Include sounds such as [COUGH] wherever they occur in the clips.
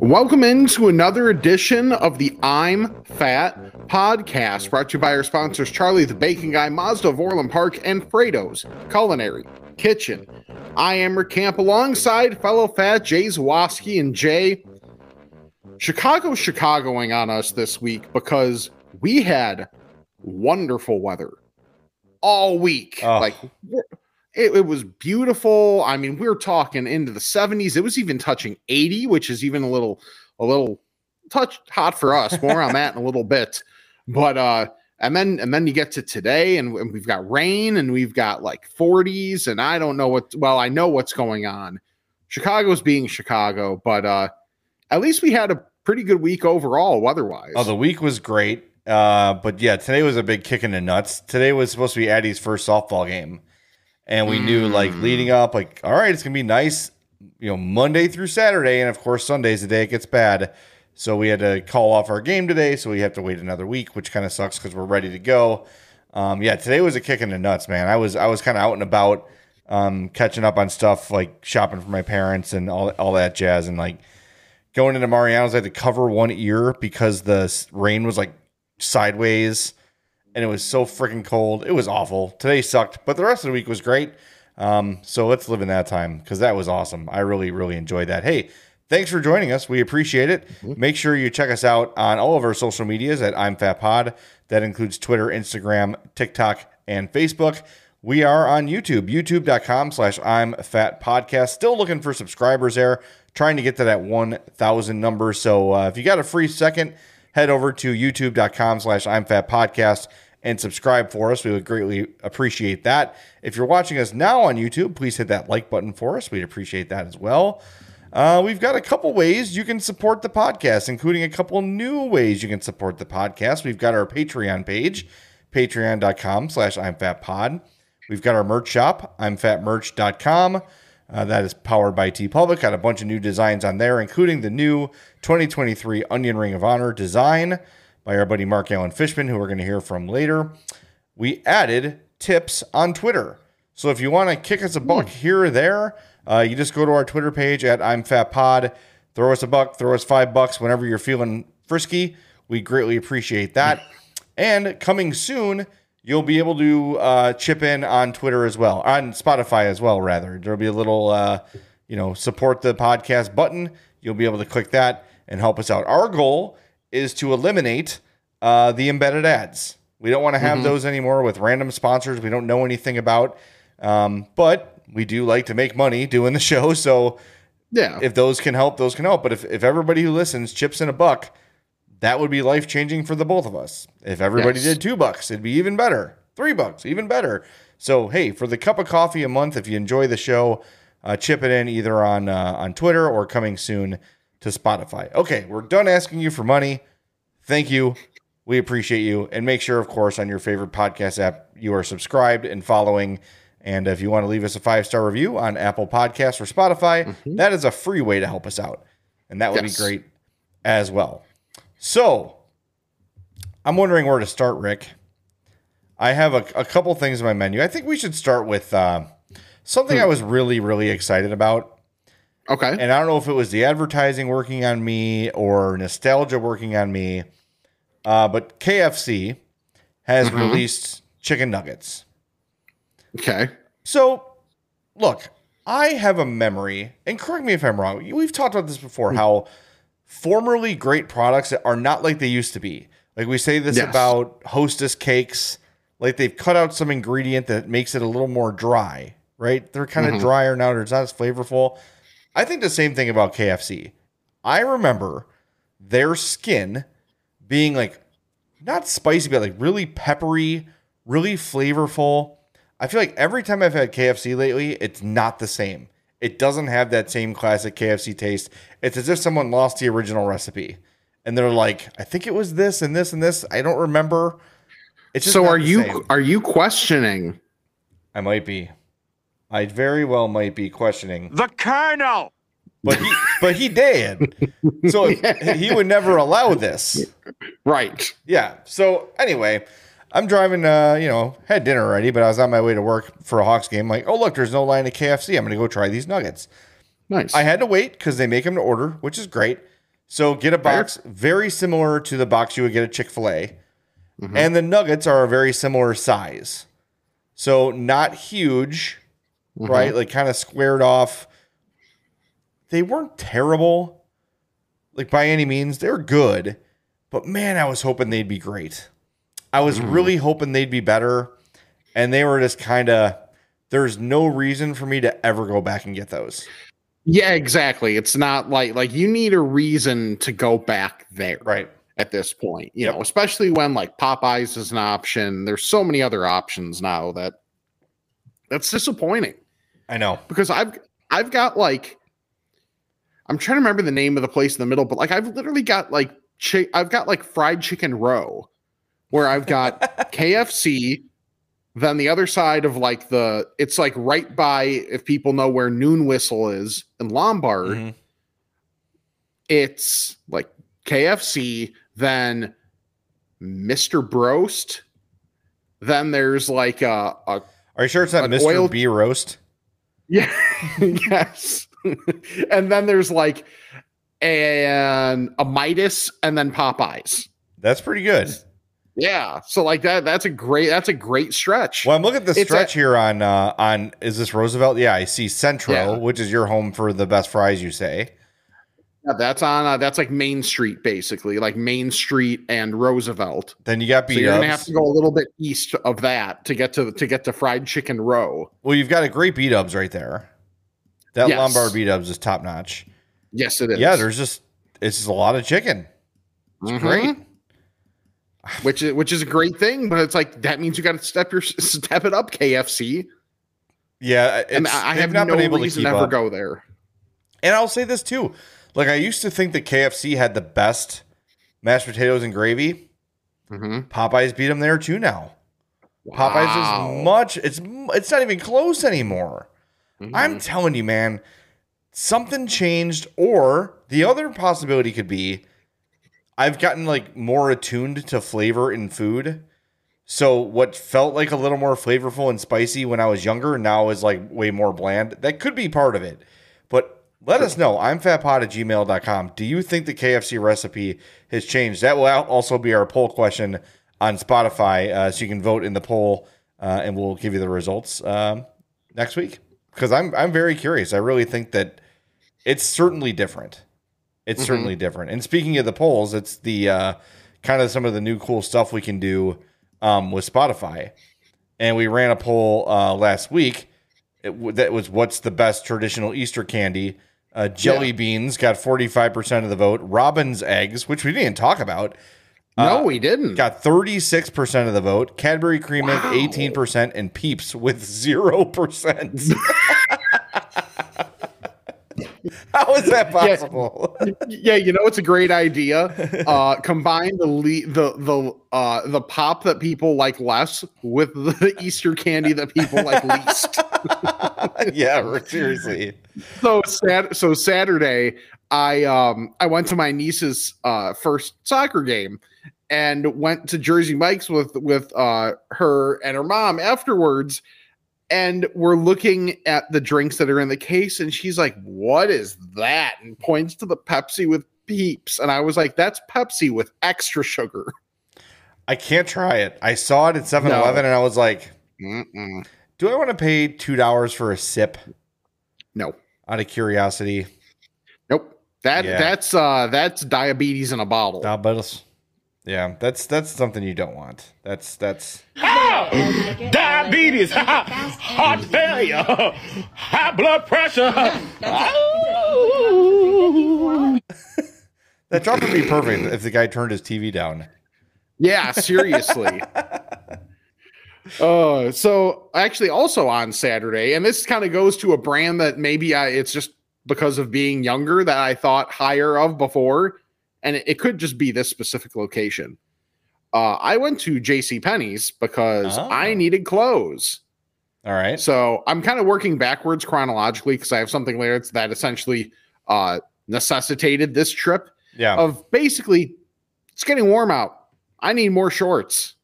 Welcome into another edition of the I'm Fat podcast, brought to you by our sponsors Charlie the Bacon Guy, Mazda of Orland Park, and Frato's Culinary Kitchen. I am Rick Camp alongside fellow fat Jay Zawoski and Jay. Chicago Chicagoing on us this week because we had wonderful weather all week. Oh. Like it, it was beautiful. I mean, we're talking into the 70s. It was even touching 80, which is even a little a little touch hot for us. More on that in a little bit. But uh and then and then you get to today and, we've got rain and we've got like 40s and I don't know what well, I know what's going on. Chicago's being Chicago, but uh at least we had a pretty good week overall weather-wise. Oh, the week was great. Uh, but yeah, today was a big kick in the nuts. Today was supposed to be Addie's first softball game. And we knew like leading up, like, all right, it's gonna be nice, you know, Monday through Saturday, and of course Sunday's the day it gets bad. So we had to call off our game today, so we have to wait another week, which kind of sucks because we're ready to go. Um, yeah, today was a kick in the nuts, man. I was I was kind of out and about, um, catching up on stuff like shopping for my parents and all all that jazz, and like going into Mariano's, I had to cover one ear because the rain was like sideways and it was so freaking cold. It was awful. Today sucked, but the rest of the week was great. Um, so let's live in that time because that was awesome. I really, really enjoyed that. Hey, thanks for joining us. We appreciate it. Make sure you check us out on all of our social medias at I'm Fat Pod. That includes Twitter, Instagram, TikTok, and Facebook. We are on YouTube, youtube.com slash I'm Fat Podcast. Still looking for subscribers there, trying to get to that 1,000 number. So uh, if you got a free second, head over to youtube.com slash I'm Fat Podcast and subscribe for us. We would greatly appreciate that. If you're watching us now on YouTube, please hit that like button for us. We'd appreciate that as well. Uh, we've got a couple ways you can support the podcast, including a couple new ways you can support the podcast. We've got our Patreon page, patreon.com slash I'm Fat Pod. We've got our merch shop, I'm I'mFatMerch.com. Uh, that is powered by TeePublic. Got a bunch of new designs on there, including the new 2023 Onion Ring of Honor design by our buddy Mark Allen Fishman, who we're going to hear from later. We added tips on Twitter. So if you want to kick us a buck here or there, uh, you just go to our Twitter page at I'm Fat Pod. Throw us a buck, throw us five bucks whenever you're feeling frisky. We greatly appreciate that. And coming soon, you'll be able to uh, chip in on Twitter as well, on Spotify as well, rather. There'll be a little, uh, you know, support the podcast button. You'll be able to click that and help us out. Our goal is to eliminate uh, the embedded ads. We don't want to have those anymore with random sponsors we don't know anything about. Um, but we do like to make money doing the show. So yeah. if those can help, those can help. But if, if everybody who listens chips in a buck, that would be life changing for the both of us. If everybody Yes. did two bucks, it'd be even better. Three bucks, even better. So hey, for the cup of coffee a month, if you enjoy the show, uh, chip it in either on uh, on Twitter or coming soon to Spotify. Okay, we're done asking you for money. Thank you. We appreciate you. And make sure, of course, on your favorite podcast app, you are subscribed and following. And if you want to leave us a five star review on Apple Podcasts or Spotify, that is a free way to help us out. And that would Yes. be great as well. So I'm wondering where to start, Rick. I have a, a couple things in my menu. I think we should start with uh, something I was really, really excited about. Okay. And I don't know if it was the advertising working on me or nostalgia working on me, uh, but KFC has released chicken nuggets. Okay. So, look, I have a memory, and correct me if I'm wrong. We've talked about this before how formerly great products that are not like they used to be. Like we say this Yes. about Hostess cakes, like they've cut out some ingredient that makes it a little more dry, right? They're kind of mm-hmm. drier now, they're not as flavorful. I think the same thing about KFC. I remember their skin being like not spicy, but like really peppery, really flavorful. I feel like every time I've had KFC lately, it's not the same. It doesn't have that same classic KFC taste. It's as if someone lost the original recipe and they're like, I think it was this and this and this. I don't remember. It's just So are you same. are you questioning I might be. I very well might be questioning, The Colonel. but he, but he did. So [LAUGHS] he would never allow this. Right. Yeah. So anyway, I'm driving. Uh, you know, had dinner already, but I was on my way to work for a Hawks game. Like, oh look, there's no line at KFC. I'm gonna go try these nuggets. Nice. I had to wait because they make them to order, which is great. So get a box very similar to the box you would get at Chick Fil A, and the nuggets are a very similar size. So not huge, right? Like kind of squared off. They weren't terrible, like by any means. They're good, but man, I was hoping they'd be great. I was mm. really hoping they'd be better, and they were just kind of. There's no reason for me to ever go back and get those. yeah, exactly. It's not like like you need a reason to go back there. Right. at this point, you Yep. know, especially when like Popeyes is an option. There's so many other options now that that's disappointing I know. because I've I've got like I'm trying to remember the name of the place in the middle, but like I've literally got like chi- I've got like fried chicken row where I've got [LAUGHS] KFC then the other side of like the it's like right by if people know where noon whistle is in Lombard Mhm. it's like KFC, then Mr. Broast, then there's like a, a Are you sure it's not Mr. oil- B roast? yeah, [LAUGHS] yes, and then there's like an a Midas, and then Popeyes. That's pretty good. Yeah, so like that, that's a great, that's a great stretch. Well, I'm looking at the It's stretch a- here on uh on is this Roosevelt? Yeah, I see Centro, Yeah. which is your home for the best fries, you say. Yeah, that's on, uh, that's like Main Street, basically, like Main Street and Roosevelt. Then you got So you're ups. gonna have to go a little bit east of that to get to to get to fried chicken row. Well, you've got a great ups right there. That Yes. Lombard ups is top notch. Yes, it is. Yeah, there's just it's just a lot of chicken. It's Mhm. great. Which is which is a great thing, but it's like that means you got to step your step it up, KFC. Yeah, And I have not no been able to reason to ever up. go there. And I'll say this too. Like I used to think that KFC had the best mashed potatoes and gravy. Mhm. Popeyes beat them there too now. Popeyes is much. It's it's not even close anymore. Mhm. I'm telling you, man, something changed, or the other possibility could be I've gotten like more attuned to flavor in food. So what felt like a little more flavorful and spicy when I was younger now is like way more bland. That could be part of it. But let us know. I'm fatpod at gmail.com. Do you think the KFC recipe has changed? That will also be our poll question on Spotify. Uh, so you can vote in the poll uh, and we'll give you the results um, next week. Because I'm I'm very curious. I really think that it's certainly different. It's Mhm. certainly different. And speaking of the polls, it's the uh, kind of some of the new cool stuff we can do um, with Spotify. And we ran a poll uh, last week it, w- that was what's the best traditional Easter candy. Uh, jelly Yeah. beans got 45% of the vote. Robin's eggs, which we didn't talk about, No, uh, we didn't. got 36% of the vote. Cadbury cream egg, 18%, and Peeps with 0%. [LAUGHS] [LAUGHS] How is that possible? [LAUGHS] yeah, you know it's a great idea. Uh, combine the le- the the uh, the pop that people like less with the Easter candy that people like least. [LAUGHS] yeah, seriously. so sat- so Saturday, I um I went to my niece's uh first soccer game and went to Jersey Mike's with with uh her and her mom afterwards. And we're looking at the drinks that are in the case, and she's like, What is that? And points to the Pepsi with peeps. And I was like, That's Pepsi with extra sugar. I can't try it. I saw it at 7 Eleven and I was like, Mm-mm. do I want to pay $2 for a sip No. out of curiosity? Nope. That Yeah. that's uh that's diabetes in a bottle. Diabetes. Yeah, that's that's something you don't want. That's that's [COUGHS] Diabetes, [LAUGHS] heart failure, high blood pressure. [LAUGHS] that drop would be perfect if the guy turned his TV down. Yeah, seriously. [LAUGHS] uh so actually also on Saturday, and this kind of goes to a brand that maybe I it's just because of being younger that I thought higher of before, and it, it could just be this specific location. Uh I went to JC Penney's because Oh. I needed clothes. All right. So I'm kind of working backwards chronologically because I have something later that essentially uh, necessitated this trip Yeah. of basically it's getting warm out. I need more shorts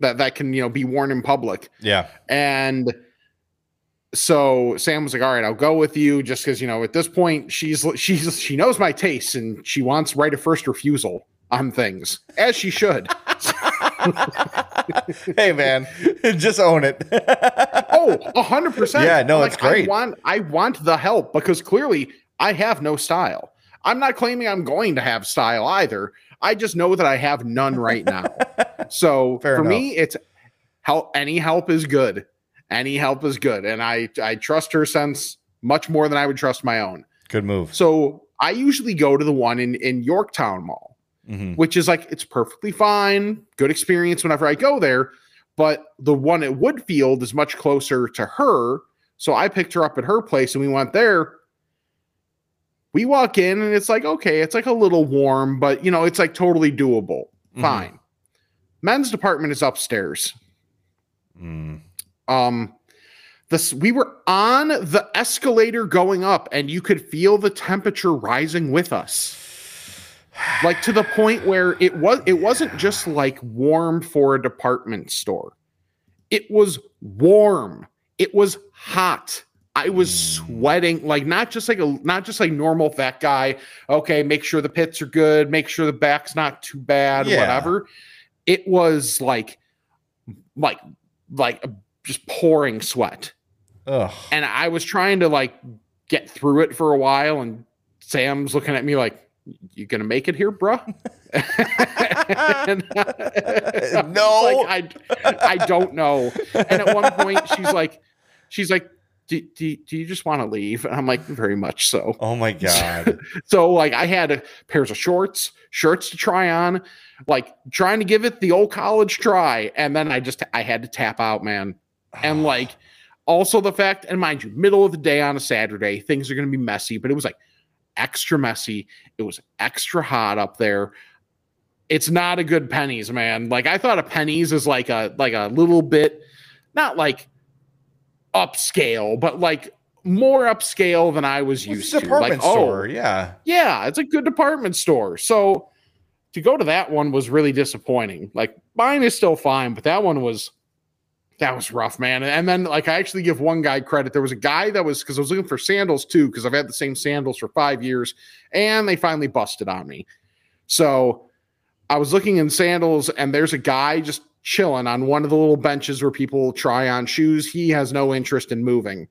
that that can you know be worn in public. yeah. And so Sam was like, "All right, I'll go with you," just because you know at this point she's she's she knows my tastes and she wants right of first refusal on things as she should. [LAUGHS] hey man, just own it. [LAUGHS] oh, a hundred percent. Yeah, no, I'm it's great. I want I want the help because clearly I have no style. I'm not claiming I'm going to have style either. I just know that I have none right now. [LAUGHS] so Fair for me, it's help. Any help is good. Any help is good, and I I trust her sense much more than I would trust my own. Good move. So I usually go to the one in in Yorktown Mall Mhm. which is like it's perfectly fine, good experience whenever I go there. But the one at Woodfield is much closer to her. So I picked her up at her place and we went there. We walk in and it's like, okay, it's like a little warm, but you know, it's like totally doable. Mhm. Fine. Men's department is upstairs. Mm. Um, this we were on the escalator going up, and you could feel the temperature rising with us. Like to the point where it was it wasn't just like warm for a department store. It was warm. It was hot. I was sweating like not just like a not just like normal fat guy. Okay, make sure the pits are good, make sure the back's not too bad, Yeah. whatever. It was like like like just pouring sweat Ugh. and I was trying to like get through it for a while, and Sam's looking at me like, "You gonna make it here, bruh?" [LAUGHS] And [LAUGHS] I was No. like, I, I don't know. And at one point, she's like, she's like, do, do, do you just want to leave? And I'm like, very much so. Oh my [LAUGHS] god. So like, I had a pairs of shorts, shirts to try on, like trying to give it the old college try, and then I just I had to tap out, man and [SIGHS] like also the fact and mind you middle of the day on a saturday things are going to be messy but it was like extra messy it was extra hot up there it's not a good pennies man like i thought a pennies is like a like a little bit not like upscale but like more upscale than i was It's used a to department like oh. Yeah. yeah, it's a good department store. So to go to that one was really disappointing. Like mine is still fine, but that one was that was rough, man. And then like I actually give one guy credit. There was a guy that was because I was looking for sandals too, because I've had the same sandals for five years, and they finally busted on me. So I was looking in sandals, and there's a guy just chilling on one of the little benches where people try on shoes. He has no interest in moving.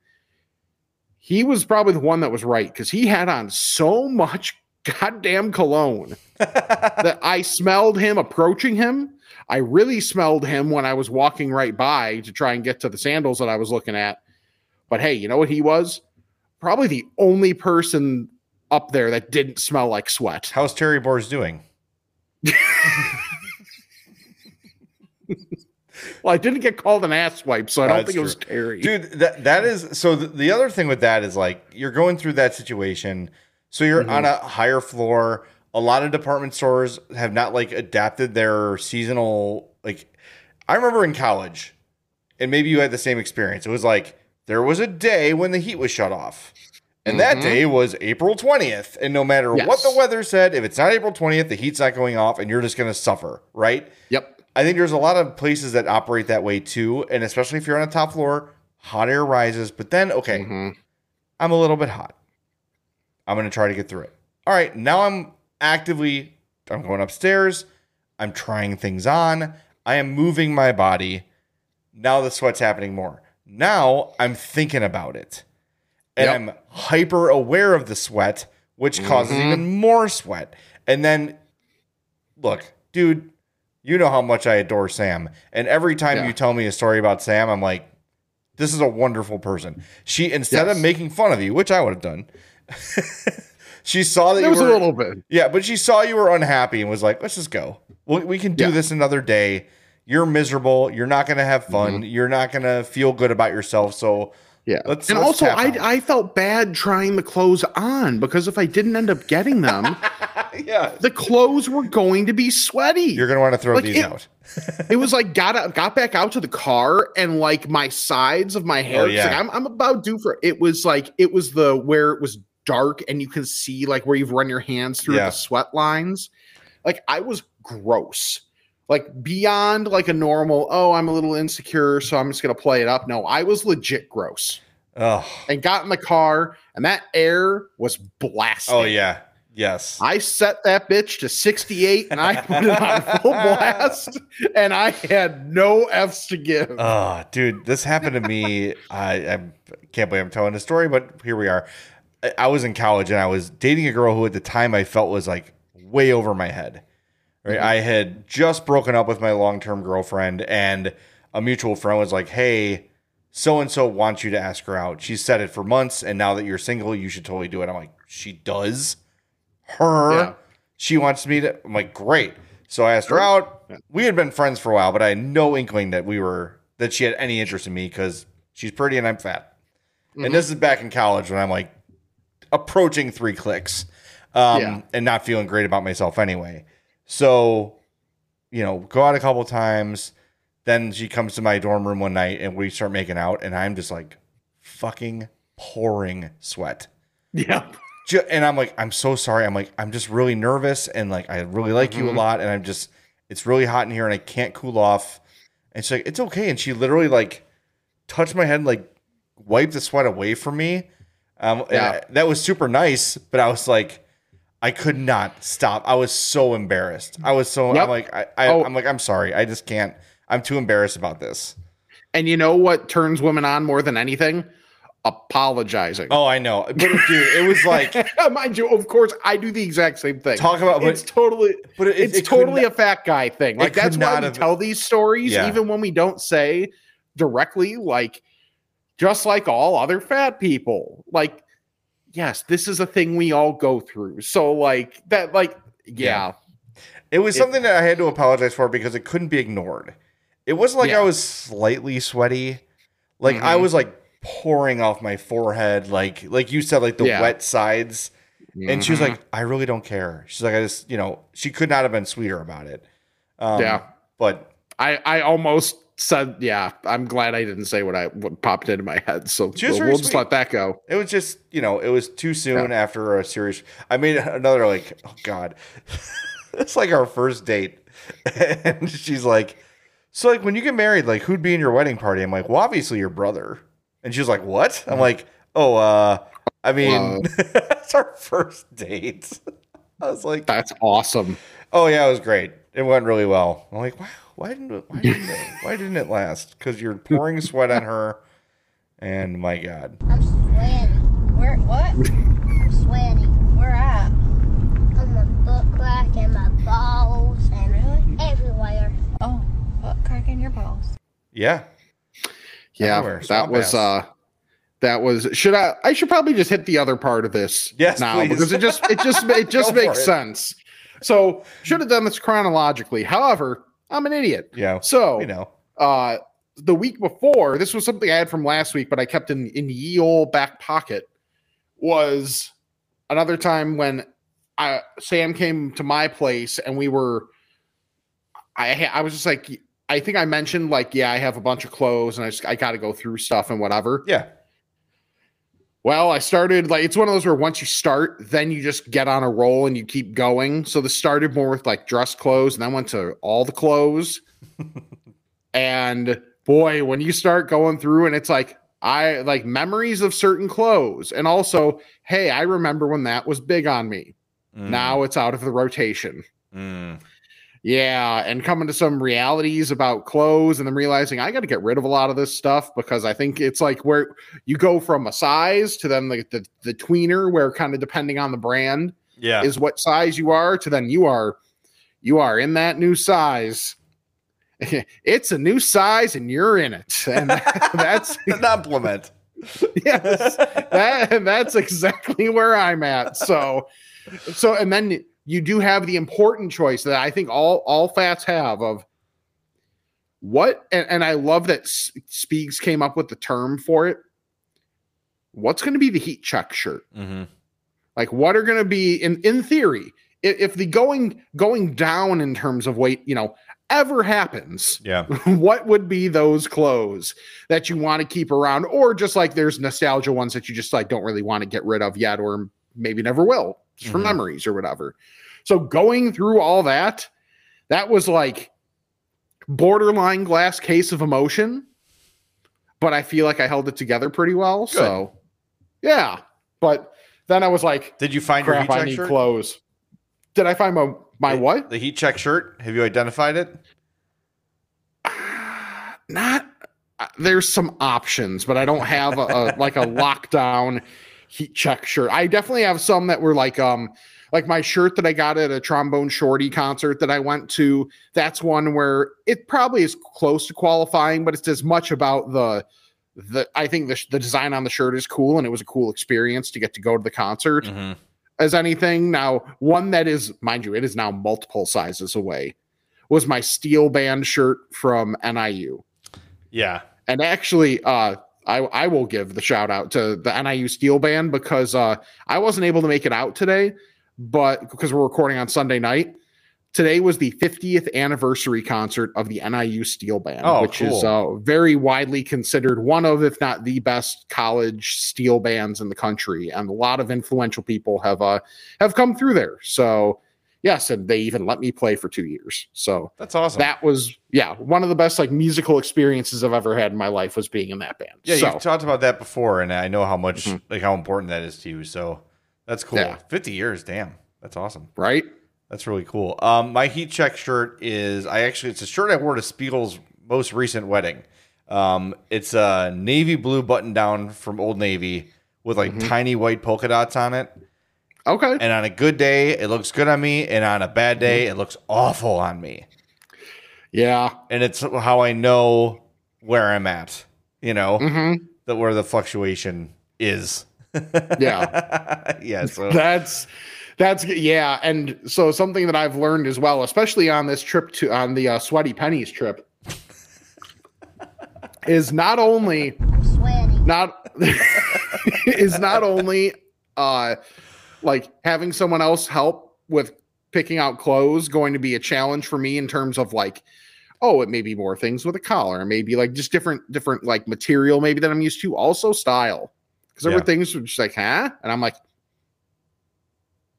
He was probably the one that was right because he had on so much goddamn cologne [LAUGHS] that I smelled him approaching him. I really smelled him when I was walking right by to try and get to the sandals that I was looking at. But hey, you know what he was? Probably the only person up there that didn't smell like sweat. How's Terry Boers doing? [LAUGHS] Well, I didn't get called an ass wipe, so I don't That's think it was true. Terry. Dude, that that is so the, the other thing with that is like you're going through that situation. So you're mm-hmm. on a higher floor. A lot of department stores have not like adapted their seasonal like I remember in college, and maybe you had the same experience. It was like there was a day when the heat was shut off. And that Mhm. day was April 20th. And no matter what the weather said, if it's not April 20th, the heat's not going off and you're just going to suffer, right? Yep. I think there's a lot of places that operate that way too, and especially if you're on a top floor, hot air rises. But then, okay, Mhm. I'm a little bit hot. I'm gonna try to get through it. All right, now I'm actively. I'm going upstairs. I'm trying things on. I am moving my body. Now the sweat's happening more. Now I'm thinking about it, and Yep. I'm hyper aware of the sweat, which causes Mhm. even more sweat. And then, look, dude, you know how much I adore Sam. And every time Yeah. you tell me a story about Sam, I'm like, this is a wonderful person. She, instead of making fun of you, which I would have done, [LAUGHS] she saw that There you was were, a little bit. yeah, but she saw you were unhappy and was like, let's just go. We, we can do Yeah. this another day. You're miserable. You're not going to have fun. Mm-hmm. You're not going to feel good about yourself. So Yeah. Let's- and let's also, I. I felt bad trying the clothes on because if I didn't end up getting them, [LAUGHS] yeah. the clothes were going to be sweaty. You're gonna want to throw Like, these it- out. [LAUGHS] it was like got out, got back out to the car and like my sides of my hair. Oh, yeah. like, I'm I'm about due for it was like it was the where it was dark and you can see like where you've run your hands through Yeah. the sweat lines. Like I was gross. Like beyond like a normal, oh, I'm a little insecure, so I'm just gonna play it up. No, I was legit gross. Oh. And got in the car, and that air was blasting. Oh yeah. Yes. I set that bitch to 68 and I put it on full [LAUGHS] blast and I had no F's to give. Oh, dude, this happened to me. I, I can't believe I'm telling the story, but here we are. I, was in college and I was dating a girl who at the time I felt was like way over my head. Right. I had just broken up with my long term girlfriend, and a mutual friend was like, Hey, so and so wants you to ask her out. She said it for months, and now that you're single, you should totally do it. I'm like, She does? Her? Yeah. She wants me to. I'm like, Great. So I asked her out. We had been friends for a while, but I had no inkling that we were that she had any interest in me because she's pretty and I'm fat. Mm-hmm. And this is back in college when I'm like approaching three clicks um, Yeah. and not feeling great about myself anyway. So, you know, go out a couple times. Then she comes to my dorm room one night and we start making out, and I'm just like fucking pouring sweat. Yeah. And I'm like, I'm so sorry. I'm like, I'm just really nervous and like, I really like you a lot. And I'm just, it's really hot in here and I can't cool off. And she's like, it's okay. And she literally like touched my head, and, like wiped the sweat away from me. Um, Yeah. I- that was super nice, but I was like, I could not stop. I was so embarrassed. I was so, Yep. I'm like, I, I, Oh. I'm like, I'm sorry. I just can't, I'm too embarrassed about this. And you know what turns women on more than anything? Apologizing. Oh, I know. But dude, it was like, [LAUGHS] Mind you, of course, I do the exact same thing. talk about, it's but, totally but it, it's it totally not- a fat guy thing. Like that's why we have- tell these stories, Yeah. even when we don't say directly, like just like all other fat people. Like, yes, this is a thing we all go through. So, like that, like, yeah, It was It- something that I had to apologize for because it couldn't be ignored. It wasn't like Yeah. I was slightly sweaty. Like I Mhm. was like pouring off my forehead, like like you said, like the Yeah. wet sides. And she was Mhm. like, I really don't care. She's like, I just, you know, she could not have been sweeter about it. Um, Yeah. But I, I almost said, yeah, I'm glad I didn't say what I what popped into my head. So was we'll, we'll just let that go. it was just, you know, it was too soon after a series. I made another like, oh God. [LAUGHS] it's like our first date. [LAUGHS] And she's like, So like when you get married, like who'd be in your wedding party? I'm like, Well, obviously your brother. And she's like, What? I'm like, Oh, uh, I mean, it's [LAUGHS] our first date. I was like, That's awesome. Oh yeah, it was great. It went really well. I'm like, wow, why didn't it, why didn't it, why didn't it last? Because you're pouring sweat on her, and my God, I'm sweating. Where? What? I'm sweating. Where at? On my butt crack and my balls and Really? everywhere. Oh, butt crack in your balls. yeah, Yeah, Everywhere, that was ass. uh that was should I I should probably just hit the other part of this Yes, now please. because it just it just it [LAUGHS] just Go for makes it. sense. So should have done this chronologically. However, I'm an idiot. yeah. So You know, uh the week before, this was something I had from last week, but I kept in in ye old back pocket. Was another time when I Sam came to my place and we were. I I was just like I think I mentioned like yeah I have a bunch of clothes and I just I got to go through stuff and whatever. yeah, Well, I started like it's one of those where once you start, then you just get on a roll and you keep going. So this started more with like dress clothes and then went to all the clothes. [LAUGHS] and boy, when you start going through and it's like I like memories of certain clothes and also, hey, I remember when that was big on me. Mm, Now it's out of the rotation. mm, Yeah, and coming to some realities about clothes and then realizing I got to get rid of a lot of this stuff because I think it's like where you go from a size to then the, the, the tweener, where kind of depending on the brand yeah, is what size you are, to then you are you are in that new size. [LAUGHS] it's a new size and you're in it. And [LAUGHS] that's [LAUGHS] an implement. yes, that, that's exactly where I'm at. So, so, and then you do have the important choice that I think all all fats have of what, and, and I love that Speaks came up with the term for it. what's going to be the heat check shirt? Mm-hmm. Like, what are going to be in in theory? If, if the going going down in terms of weight, you know, ever happens, Yeah. [LAUGHS] what would be those clothes that you want to keep around, or just like there's nostalgia ones that you just like don't really want to get rid of yet, or maybe never will, just for Mhm. memories or whatever. So going through all that, that was like borderline glass case of emotion, but I feel like I held it together pretty well. So yeah, but then I was like, Did you find your crap, heat I need shirt? clothes. Did I find my my The- what? The heat check shirt. Have you identified it? [SIGHS] not uh, there's some options, but I don't have a, a like a [LAUGHS] lockdown heat check shirt. I definitely have some that were like um like my shirt that I got at a trombone shorty concert that I went to. That's one where it probably is close to qualifying, but it's as much about the the I think the the design on the shirt is cool and it was a cool experience to get to go to the concert Mhm. as anything. Now, one that is, mind you, it is now multiple sizes away, was my steel band shirt from NIU. Yeah. And actually, uh, I, I will give the shout out to the NIU Steel Band because uh, I wasn't able to make it out today, but because we're recording on Sunday night. Today was the 50th anniversary concert of the NIU Steel Band, Oh, which is uh, very widely considered one of, if not the best college steel bands in the country. And a lot of influential people have uh, have come through there. So, yes, and they even let me play for two years. So That's awesome. that was yeah one of the best like musical experiences I've ever had in my life was being in that band. yeah, so, you've talked about that before, and I know how much Mhm. like how important that is to you. So that's cool. Yeah. Fifty years, damn. That's awesome. right. That's really cool. Um, my heat check shirt is I actually it's a shirt I wore to Spiegel's most recent wedding. Um, it's a navy blue button down from Old Navy with like Mhm. tiny white polka dots on it. Okay. And on a good day, it looks good on me, and on a bad day, Mm-hmm. it looks awful on me. Yeah. And it's how I know where I'm at. You know, hmm that where the fluctuation is. [LAUGHS] Yeah. yeah. So That's that's yeah, and so something that I've learned as well, especially on this trip to on the uh, sweaty pennies trip, [LAUGHS] is not only not [LAUGHS] is not only uh like having someone else help with picking out clothes going to be a challenge for me in terms of like oh it may be more things with a collar maybe like just different different like material maybe that i'm used to. Also style. Because there Yeah. were things which like huh? And i'm like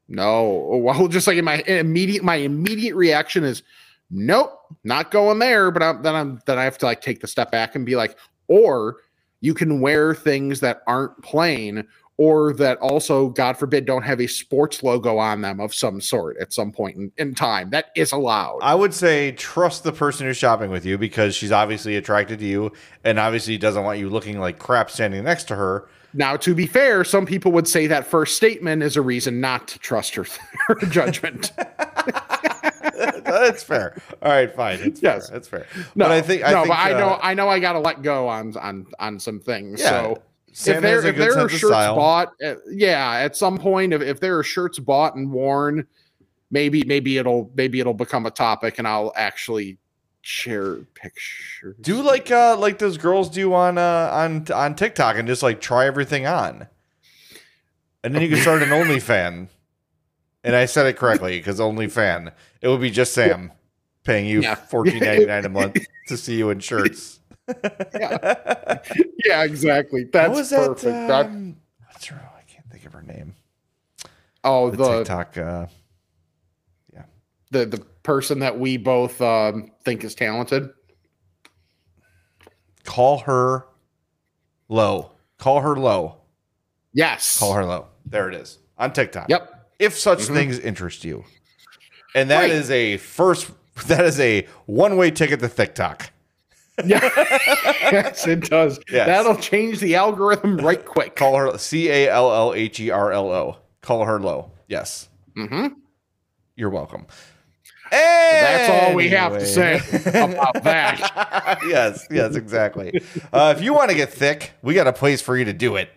no. Oh, [LAUGHS] well just like in my immediate my immediate reaction is nope not going there. But I'm, then i'm then i have to like take the step back and be like or you can wear things that aren't plain or that also god forbid don't have a sports logo on them of some sort at some point in, in time that is allowed I would say trust the person who's shopping with you because she's obviously attracted to you and obviously doesn't want you looking like crap standing next to her. now to be fair some people would say that first statement is a reason not to trust her, [LAUGHS] her judgment [LAUGHS] That's fair. All right, fine. It's Yes. fair. That's fair. no but I think I no think, but i know uh, i know i gotta let go on on on some things Yeah, so Sam if there, if there are shirts bought, uh, yeah, at some point, if, if there are shirts bought and worn, maybe maybe it'll maybe it'll become a topic, and I'll actually share pictures. Do like uh like those girls do on uh on on TikTok and just like try everything on. And then you can start an [LAUGHS] OnlyFan. And I said it correctly because OnlyFan. It would be just Sam paying you Yeah. [LAUGHS] fourteen ninety nine a month to see you in shirts. Yeah, [LAUGHS] yeah, exactly. That's that, perfect. That- um, what's her? I can't think of her name. oh, The, the TikTok. Uh, yeah, the the person that we both um, think is talented. call her low. Call her low. Yes. Call her low. There it is on TikTok. Yep. If such Mhm. things interest you, and that Right. is a first. [LAUGHS] That is a one way ticket to TikTok. Yeah. [LAUGHS] yes, it does. Yes. That'll change the algorithm right [LAUGHS] quick. Call her C A L L H E R L O. Call her low. Yes. hmm You're welcome. That's all we have to say about [LAUGHS] that. yes, yes, exactly. Uh, if you want to get thick, we got a place for you to do it.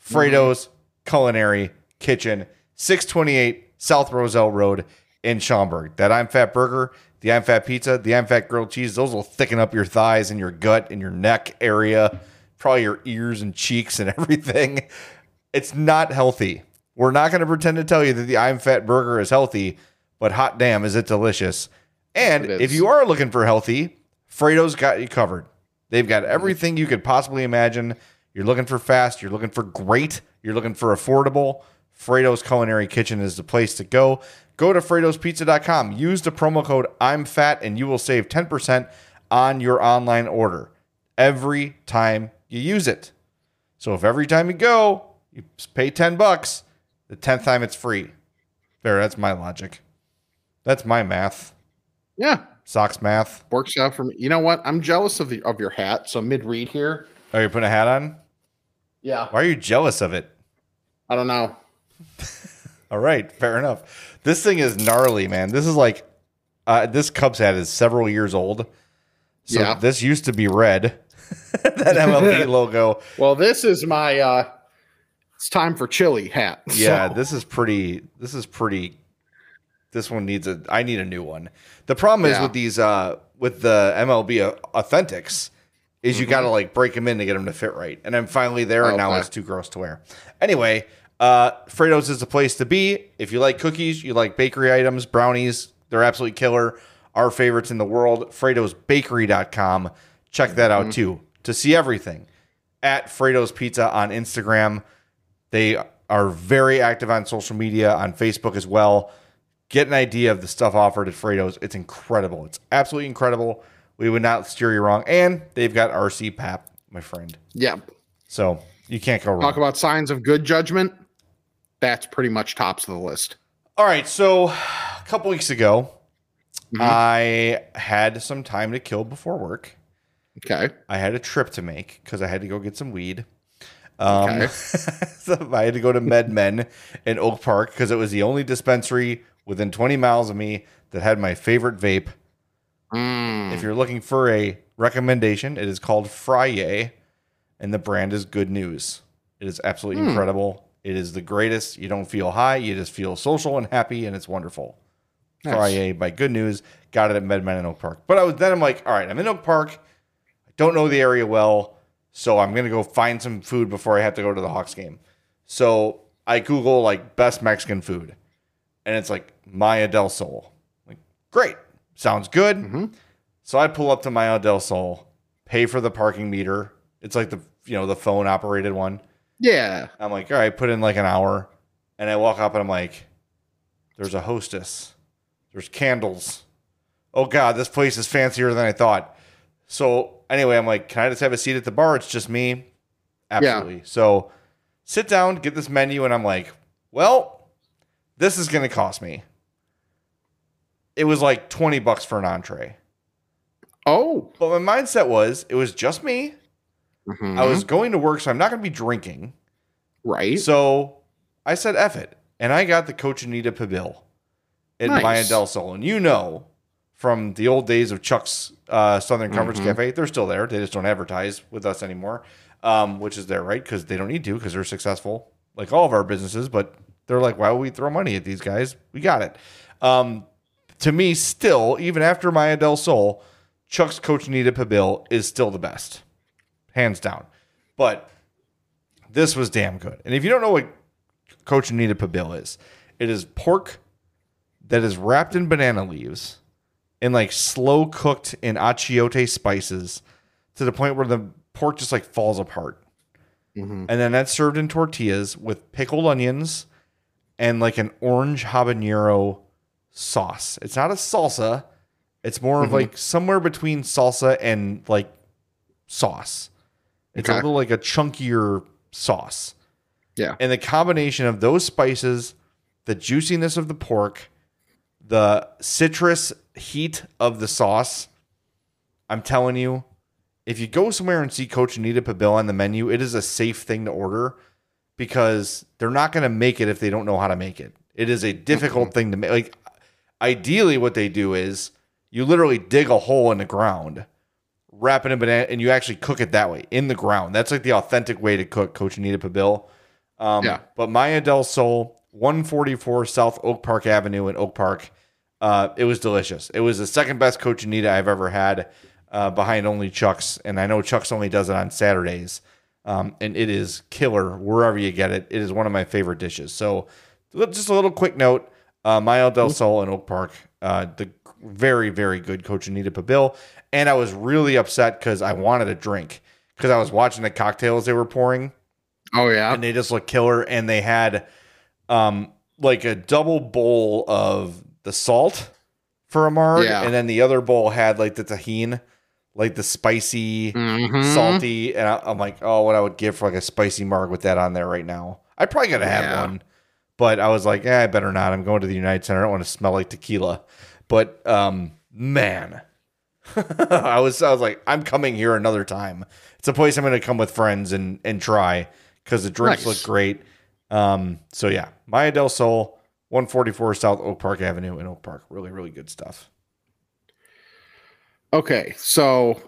Frato's Culinary Kitchen, 628 South Roselle Road in Schaumburg. That I'm Fat Burger, the I'm Fat Pizza, the I'm Fat Grilled Cheese, those will thicken up your thighs and your gut and your neck area. probably your ears and cheeks and [LAUGHS] everything. It's not healthy. We're not going to pretend to tell you that the I'm Fat burger is healthy, but hot damn, is it delicious. And It if you are looking for healthy, Frato's got you covered. They've got mm-hmm. everything you could possibly imagine. You're looking for fast, you're looking for great, you're looking for affordable. Frato's Culinary Kitchen is the place to go. Go to Frato'sPizza.com. Use the promo code I'm fat and you will save 10% on your online order every time you use it. So if every time you go, you pay 10 bucks, the 10th time it's free. There, that's my logic. That's my math. Yeah, Socks math. works out for me. You know what? I'm jealous of the of your hat. So mid read here. Are you putting a hat on? Yeah, Why are you jealous of it? I don't know. [LAUGHS] All right, fair enough. This thing is gnarly, man. This is like uh, this Cubs hat is several years old. So Yeah. this used to be red. [LAUGHS] that MLB [LAUGHS] logo. Well, this is my uh it's time for chili hat. [LAUGHS] Yeah, So, this is pretty. This is pretty. This one needs a. I need a new one. The problem is with these, uh, with the MLB Authentics, is you got to like break them in to get them to fit right. And I'm finally there, and now Okay. it's too gross to wear. Anyway, uh, Frato's is the place to be if you like cookies, you like bakery items, brownies. They're absolutely killer. Our favorites in the world, Frato'sBakery.com. Check that out too to see everything at Frato's Pizza on Instagram. They are very active on social media, on Facebook as well. Get an idea of the stuff offered at Frato's. It's incredible. It's absolutely incredible. We would not steer you wrong. And they've got RC Pap, my friend. yeah. So you can't go wrong. Talk about signs of good judgment. That's pretty much tops of the list. All right. So a couple weeks ago, Mm-hmm. I had some time to kill before work. Okay. I had a trip to make because I had to go get some weed. Um, Okay. [LAUGHS] so I had to go to MedMen in Oak Park because it was the only dispensary within 20 miles of me that had my favorite vape. Mm, If you're looking for a recommendation, it is called Frye, and the brand is Good News. It is absolutely Hmm. incredible. It is the greatest. You don't feel high, you just feel social and happy, and it's wonderful. Nice. By Good News. Got it at MedMen in Oak Park. But I was then I'm like, all right, I'm in Oak Park. I don't know the area well, so I'm gonna go find some food before I have to go to the Hawks game. So I Google like best Mexican food, and it's like Maya del Sol. Like, great, sounds good. Mhm. So I pull up to Maya del Sol, pay for the parking meter. It's like the you know the phone operated one. Yeah. I'm like, all right, put in like an hour. And I walk up and I'm like, there's a hostess. There's candles. Oh God, this place is fancier than I thought. So anyway, I'm like, can I just have a seat at the bar? It's just me. Absolutely. So sit down, get this menu, and I'm like, well, this is gonna cost me. It was like 20 bucks for an entree. Oh. But my mindset was it was just me. Mhm. I was going to work, so I'm not gonna be drinking. right. So I said F it. And I got the Cochinita Pibil at Nice. Maya Del Sol. And you know from the old days of Chuck's uh, Southern Comforts Mm-hmm. Cafe, they're still there. They just don't advertise with us anymore, um, which is there, right? Because they don't need to because they're successful, like all of our businesses. But they're like, why would we throw money at these guys? We got it. Um, to me, still, even after Maya Del Sol, Chuck's Cochinita Pibil is still the best, hands down. But this was damn good. And if you don't know what Cochinita Pibil is, it is pork that is wrapped in banana leaves and like slow cooked in achiote spices to the point where the pork just like falls apart. Mhm. And then that's served in tortillas with pickled onions and like an orange habanero sauce. It's not a salsa. It's more of like somewhere between salsa and like sauce. It's a little like a chunkier sauce. Yeah. And the combination of those spices, the juiciness of the pork, the citrus heat of the sauce, I'm telling you, if you go somewhere and see Cochinita Pibil on the menu, it is a safe thing to order because they're not going to make it if they don't know how to make it. It is a difficult thing to make. Like, ideally, what they do is you literally dig a hole in the ground, wrap it in banana, and you actually cook it that way in the ground. That's like the authentic way to cook Cochinita Pibil. Um, Yeah. But Maya Del Sol, 144 South Oak Park Avenue in Oak Park. Uh, it was delicious. It was the second best Coach Anita I've ever had. uh, behind only Chuck's, and I know Chuck's only does it on Saturdays, um, and it is killer wherever you get it. It is one of my favorite dishes. So, just a little quick note: uh, Mayo del Sol in Oak Park, uh, the very very good cochinita pibil, and I was really upset because I wanted a drink because I was watching the cocktails they were pouring Oh yeah. and they just look killer. And they had um like a double bowl of the salt for a marg, Yeah. and then the other bowl had like the Tajín, like the spicy, Mhm. salty. And I, I'm like, oh, what I would give for like a spicy marg with that on there right now. I probably gotta have Yeah. one, but I was like, eh, I better not. I'm going to the United Center. I don't want to smell like tequila. But um, man. [LAUGHS] I was I was like, I'm coming here another time. It's a place I'm going to come with friends and and try because the drinks Nice. look great. Um, so yeah, Maya del Sol, 144 South Oak Park Avenue in Oak Park. Really, really good stuff. Okay, so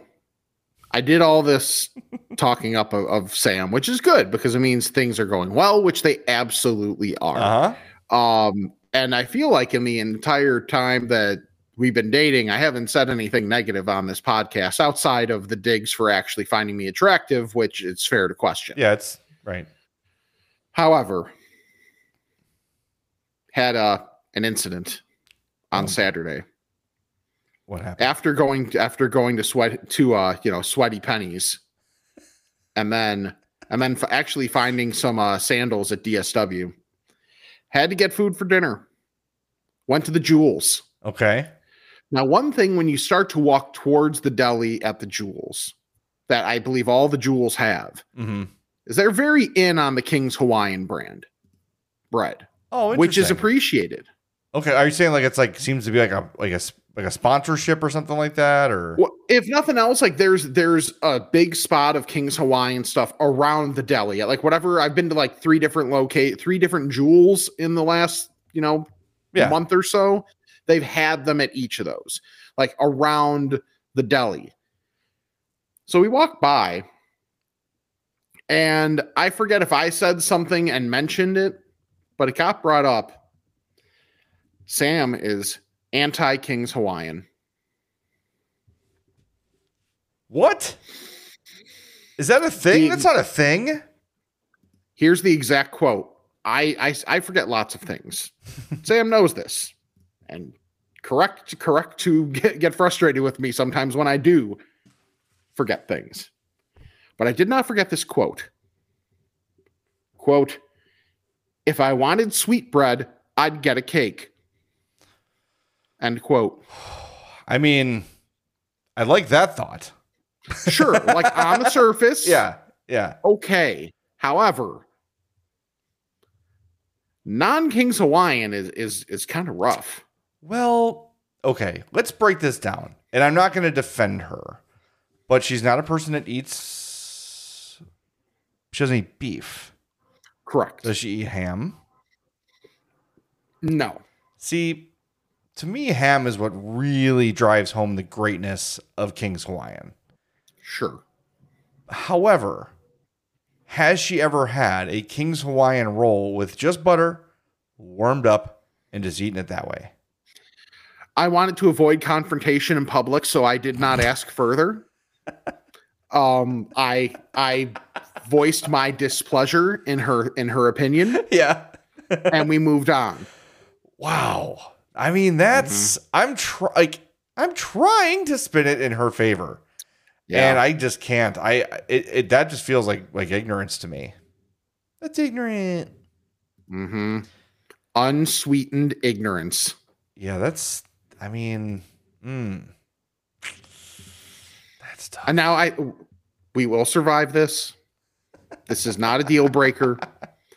I did all this talking up of, of Sam, which is good because it means things are going well, which they absolutely are. Uh huh. Um, and I feel like in the entire time that we've been dating, I haven't said anything negative on this podcast outside of the digs for actually finding me attractive, which it's fair to question. Yeah, it's right. However, had a an incident on Oh. Saturday What happened? after going after going to sweat to uh you know sweaty pennies, and then and then f- actually finding some uh, sandals at DSW. Had to get food for dinner. Went to the Jewels. Okay. Now, one thing when you start to walk towards the deli at the Jewels, that I believe all the Jewels have, Mm-hmm. is they're very in on the King's Hawaiian brand bread, Oh, which is appreciated. okay. Are you saying like it's like seems to be like a like a like a sponsorship or something like that, or Well, if nothing else, like there's there's a big spot of King's Hawaiian stuff around the deli. Like whatever, I've been to like three different locate, three different jewels in the last you know Yeah. month or so. They've had them at each of those, like around the deli. So we walk by, and I forget if I said something and mentioned it, but a cop brought up. Sam is anti King's Hawaiian. what? Is that a thing? The- That's not a thing. Here's the exact quote. I I, I forget lots of things. Sam knows this, and correct correct to get, get frustrated with me sometimes when I do forget things. But I did not forget this quote. Quote: If I wanted sweet bread, I'd get a cake. End quote. [SIGHS] I mean, I like that thought. Sure, like on the [LAUGHS] surface, Yeah. Yeah. okay. However, non King's Hawaiian is is is kind of rough. Well, okay, let's break this down. And I'm not going to defend her, but she's not a person that eats. She doesn't eat beef. Correct. Does she eat ham? No. See, to me, ham is what really drives home the greatness of King's Hawaiian. Sure. However, has she ever had a King's Hawaiian roll with just butter, warmed up, and just eaten it that way? I wanted to avoid confrontation in public, so I did not [LAUGHS] ask further. Um, I I voiced my displeasure in her in her opinion, Yeah. [LAUGHS] and we moved on. Wow. I mean, that's I'm try like I'm trying to spin it in her favor, and I just can't. I it, it that just feels like like ignorance to me. That's ignorant. mm-hmm. unsweetened ignorance. Yeah, that's. I mean, mm, that's tough. And now I we will survive this. This is not a deal breaker. [LAUGHS]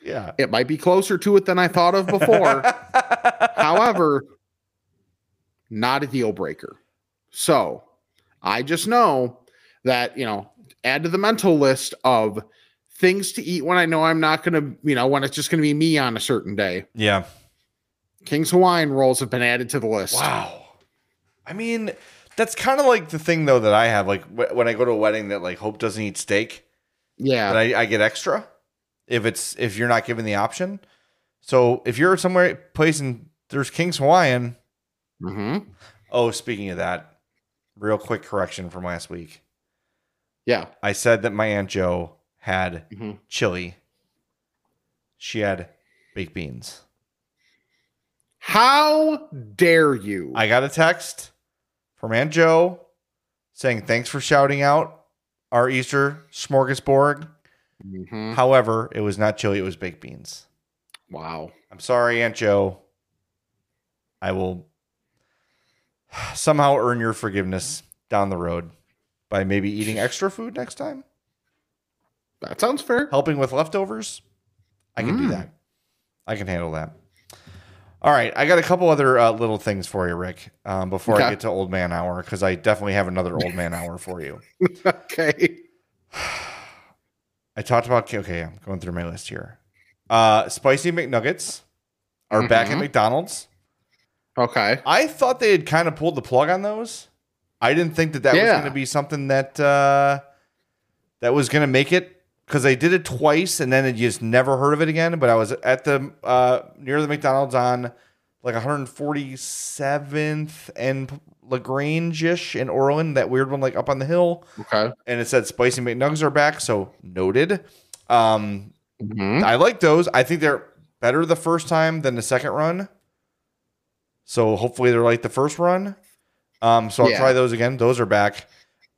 Yeah. It might be closer to it than I thought of before. [LAUGHS] However, not a deal breaker. So I just know that, you know, add to the mental list of things to eat when I know I'm not going to, you know, when it's just going to be me on a certain day. Yeah. King's Hawaiian rolls have been added to the list. Wow. I mean, that's kind of like the thing though that I have. Like wh- when I go to a wedding that like Hope doesn't eat steak, Yeah. but I, I get extra if it's if you're not given the option. So if you're somewhere place and there's King's Hawaiian. Mm-hmm. Oh, speaking of that, real quick correction from last week. Yeah. I said that my aunt Joe had Mhm. chili. She had baked beans. How dare you? I got a text from Aunt Joe saying thanks for shouting out our Easter smorgasbord. Mhm. However, it was not chili; it was baked beans. Wow. I'm sorry, Aunt Joe. I will [SIGHS] somehow earn your forgiveness down the road by maybe eating extra food next time, That sounds fair. helping with leftovers. I can do Mm. that. I can handle that. All right, I got a couple other uh, little things for you, Rick, um, before I get to old man hour because I definitely have another old man hour for you. [LAUGHS] okay. I talked about okay, I'm going through my list here. Uh, spicy McNuggets are back at Mhm. McDonald's. Okay. I thought they had kind of pulled the plug on those. I didn't think that that was going to be something that uh, that was going to make it because they did it twice and then you just never heard of it again. But I was at the uh, near the McDonald's on like 147th and LaGrange ish in Orland, that weird one like up on the hill, Okay. and it said spicy McNuggets are back. So noted. Um, Mhm. I like those. I think they're better the first time than the second run. So hopefully they're like the first run. Um, so I'll Yeah. try those again. Those are back.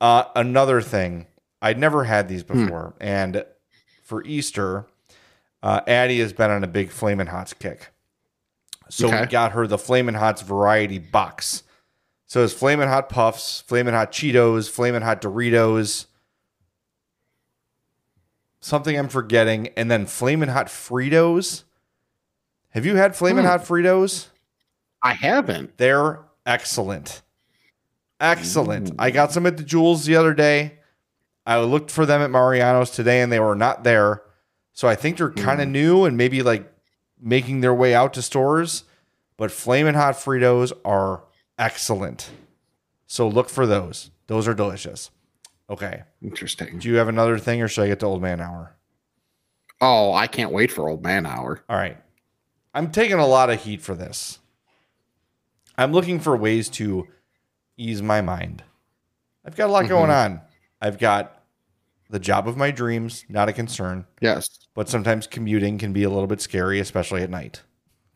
Uh, another thing, I'd never had these Hmm. before, and for Easter, uh, Addie has been on a big Flamin' Hots kick. So we got her the Flamin' Hots variety box. So it's Flamin' Hot Puffs, Flamin' Hot Cheetos, Flamin' Hot Doritos, something I'm forgetting, and then Flamin' Hot Fritos. Have you had Flamin' Hmm. Hot Fritos? I haven't. They're excellent. Excellent. I got some at the Jewels the other day. I looked for them at Mariano's today and they were not there. So I think they're kind of hmm. new and maybe like making their way out to stores. But Flamin' Hot Fritos are excellent. So look for those. Those are delicious. Okay. Interesting. Do you have another thing or should I get to Old Man Hour? Oh, I can't wait for old man hour. All right. I'm taking a lot of heat for this. I'm looking for ways to ease my mind. I've got a lot going on. I've got the job of my dreams, not a concern, Yes. but sometimes commuting can be a little bit scary, especially at night,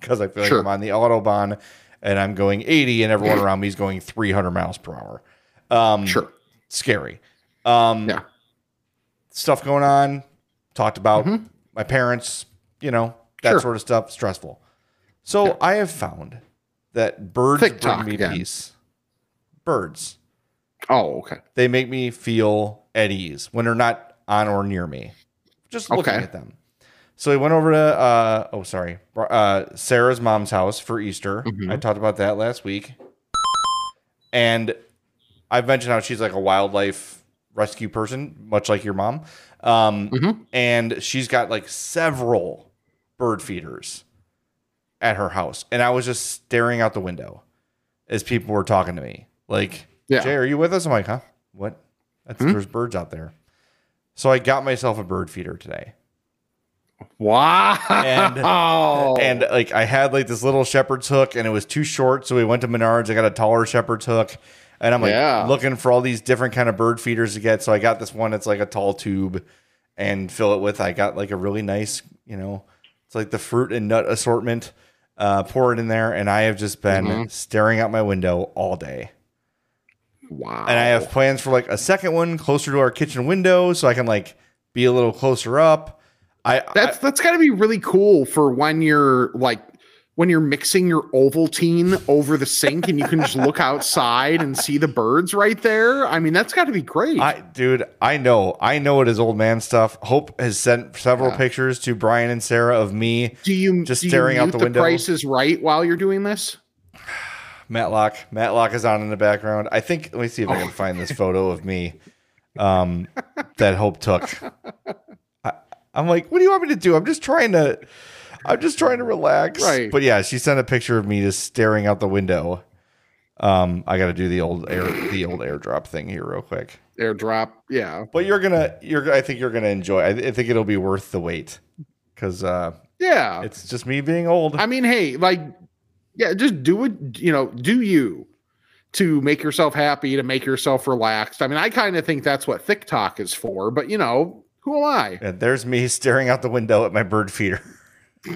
because I feel like I'm on the autobahn and I'm going 80 and everyone [LAUGHS] around me is going 300 miles per hour. Um, Sure. Scary. Um, Yeah. Stuff going on. Talked about Mhm. my parents, you know, that Sure. sort of stuff. Stressful. So Yeah. I have found that birds Thick bring me again. peace. Birds. Oh, okay. They make me feel at ease when they're not on or near me. Just looking Okay. at them. So we went over to uh oh sorry uh Sarah's mom's house for Easter. Mhm. I talked about that last week, and I've mentioned how she's like a wildlife rescue person, much like your mom. Um, Mhm. and she's got like several bird feeders at her house, and I was just staring out the window as people were talking to me, like, Yeah. "Jay, are you with us?" I'm like, "Huh? What? That's, Hmm? There's birds out there." So I got myself a bird feeder today. Wow. And-. And like I had like this little shepherd's hook and it was too short. So we went to Menards. I got a taller shepherd's hook. And I'm like Yeah. looking for all these different kind of bird feeders to get. So I got this one that's like a tall tube and fill it with I got like a really nice, you know, it's like the fruit and nut assortment. Uh, pour it in there, and I have just been Mhm. staring out my window all day. Wow. And I have plans for like a second one closer to our kitchen window, so I can like be a little closer up. I That's that's got to be really cool for when you're like when you're mixing your Ovaltine over the sink and you can just look outside and see the birds right there. I mean, that's got to be great. I, dude, I know, I know it is old man stuff. Hope has sent several Yeah. pictures to Brian and Sarah of me, do you just do you staring out mute the the window. Price is right while you're doing this. Matlock. Matlock is on in the background. I think. Let me see if I can find this photo of me, um, that Hope took. I, I'm like, what do you want me to do? I'm just trying to, I'm just trying to relax. Right. But yeah, she sent a picture of me just staring out the window. Um, I got to do the old air, the old airdrop thing here real quick. Airdrop. Yeah. But you're gonna, you're, I think you're gonna enjoy. I, I think it'll be worth the wait because uh, Yeah. it's just me being old. I mean, hey, like, yeah, just do it. You know, do you to make yourself happy, to make yourself relaxed. I mean, I kind of think that's what thick talk is for, but you know, who am I? And there's me staring out the window at my bird feeder. [LAUGHS]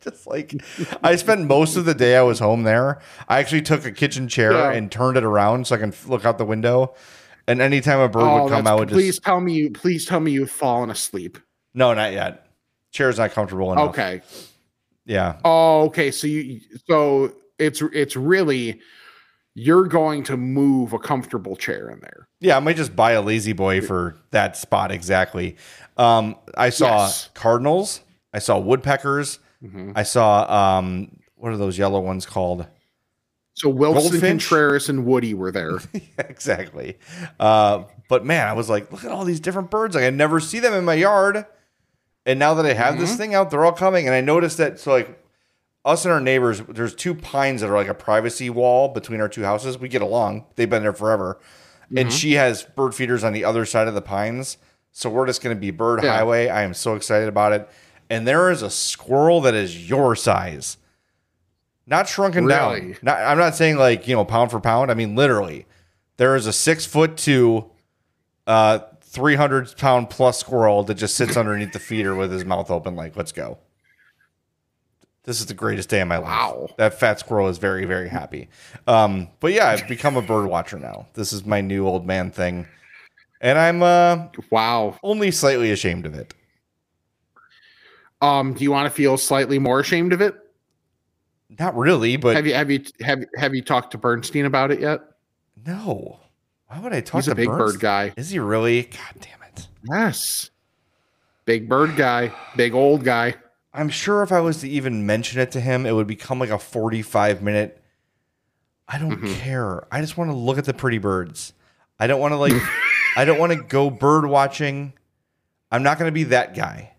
Just like I spent most of the day I was home there. I actually took a kitchen chair Yeah. and turned it around so I can look out the window. And anytime a bird Oh, would come, I would please just tell me you please tell me you've fallen asleep. no, not yet. Chair's not comfortable enough. Okay. Yeah. Oh, okay. So you so it's it's really you're going to move a comfortable chair in there. Yeah, I might just buy a lazy boy for that spot exactly. Um, I saw Yes. cardinals. I saw woodpeckers. Mhm. I saw um, what are those yellow ones called? So Willson Goldfinch? Contreras and Woody were there. [LAUGHS] exactly. Uh, but man, I was like, look at all these different birds. Like I never see them in my yard. And now that I have this thing out, they're all coming. And I noticed that so like us and our neighbors, there's two pines that are like a privacy wall between our two houses. We get along. They've been there forever. And she has bird feeders on the other side of the pines. So we're just gonna be bird Yeah. highway. I am so excited about it. And there is a squirrel that is your size. Not shrunken down. Really? Not, I'm not saying like, you know, pound for pound. I mean, literally, there is a six foot two, uh, 300 pound plus squirrel that just sits underneath the feeder with his mouth open, like, let's go. This is the greatest day of my Wow. life. That fat squirrel is very, very happy. Um, but yeah, I've become a bird watcher now. This is my new old man thing. And I'm uh, Wow. only slightly ashamed of it. Um, do you want to feel slightly more ashamed of it? Not really, but have you have you have have you talked to Bernstein about it yet? no. Why would I talk He's to a big Burns? bird guy. Is he really? God damn it. Yes. Big bird guy, big old guy. I'm sure if I was to even mention it to him, it would become like a 45 minute. I don't Mm-hmm. care. I just want to look at the pretty birds. I don't want to like, [LAUGHS] I don't want to go bird watching. I'm not going to be that guy.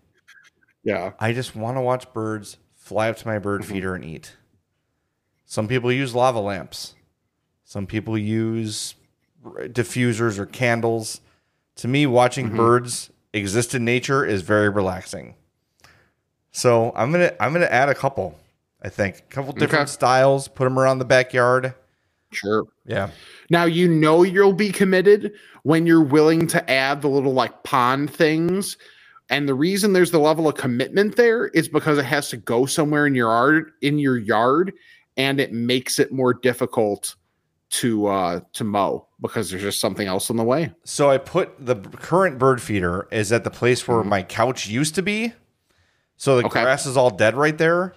Yeah. I just want to watch birds fly up to my bird Mm-hmm. feeder and eat. Some people use lava lamps. Some people use diffusers or candles. To me, watching Mm-hmm. birds exist in nature is very relaxing. So I'm gonna I'm gonna add a couple. I think a couple different Okay. styles. Put them around the backyard. Sure. Yeah. Now you know you'll be committed when you're willing to add the little like pond things. And the reason there's the level of commitment there is because it has to go somewhere in your yard in your yard and it makes it more difficult to uh to mow because there's just something else in the way. So I put the current bird feeder is at the place where my couch used to be. So the Mm-hmm. Okay. grass is all dead right there.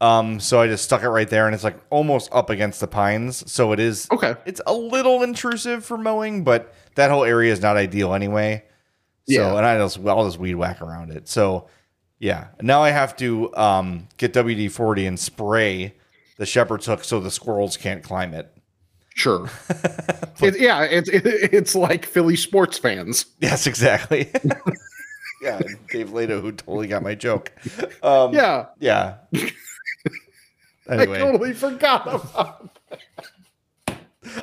Um, so I just stuck it right there, and it's like almost up against the pines. So it is Okay. It's a little intrusive for mowing, but that whole area is not ideal anyway. So Yeah. and I just I'll just weed whack around it. So yeah, now I have to um, get WD forty and spray the shepherd's hook so the squirrels can't climb it. Sure. [LAUGHS] it, yeah, it's it, it's like Philly sports fans. Yes, exactly. [LAUGHS] yeah, Dave Lato, who totally got my joke. Um, Yeah. yeah. [LAUGHS] Anyway. I totally forgot about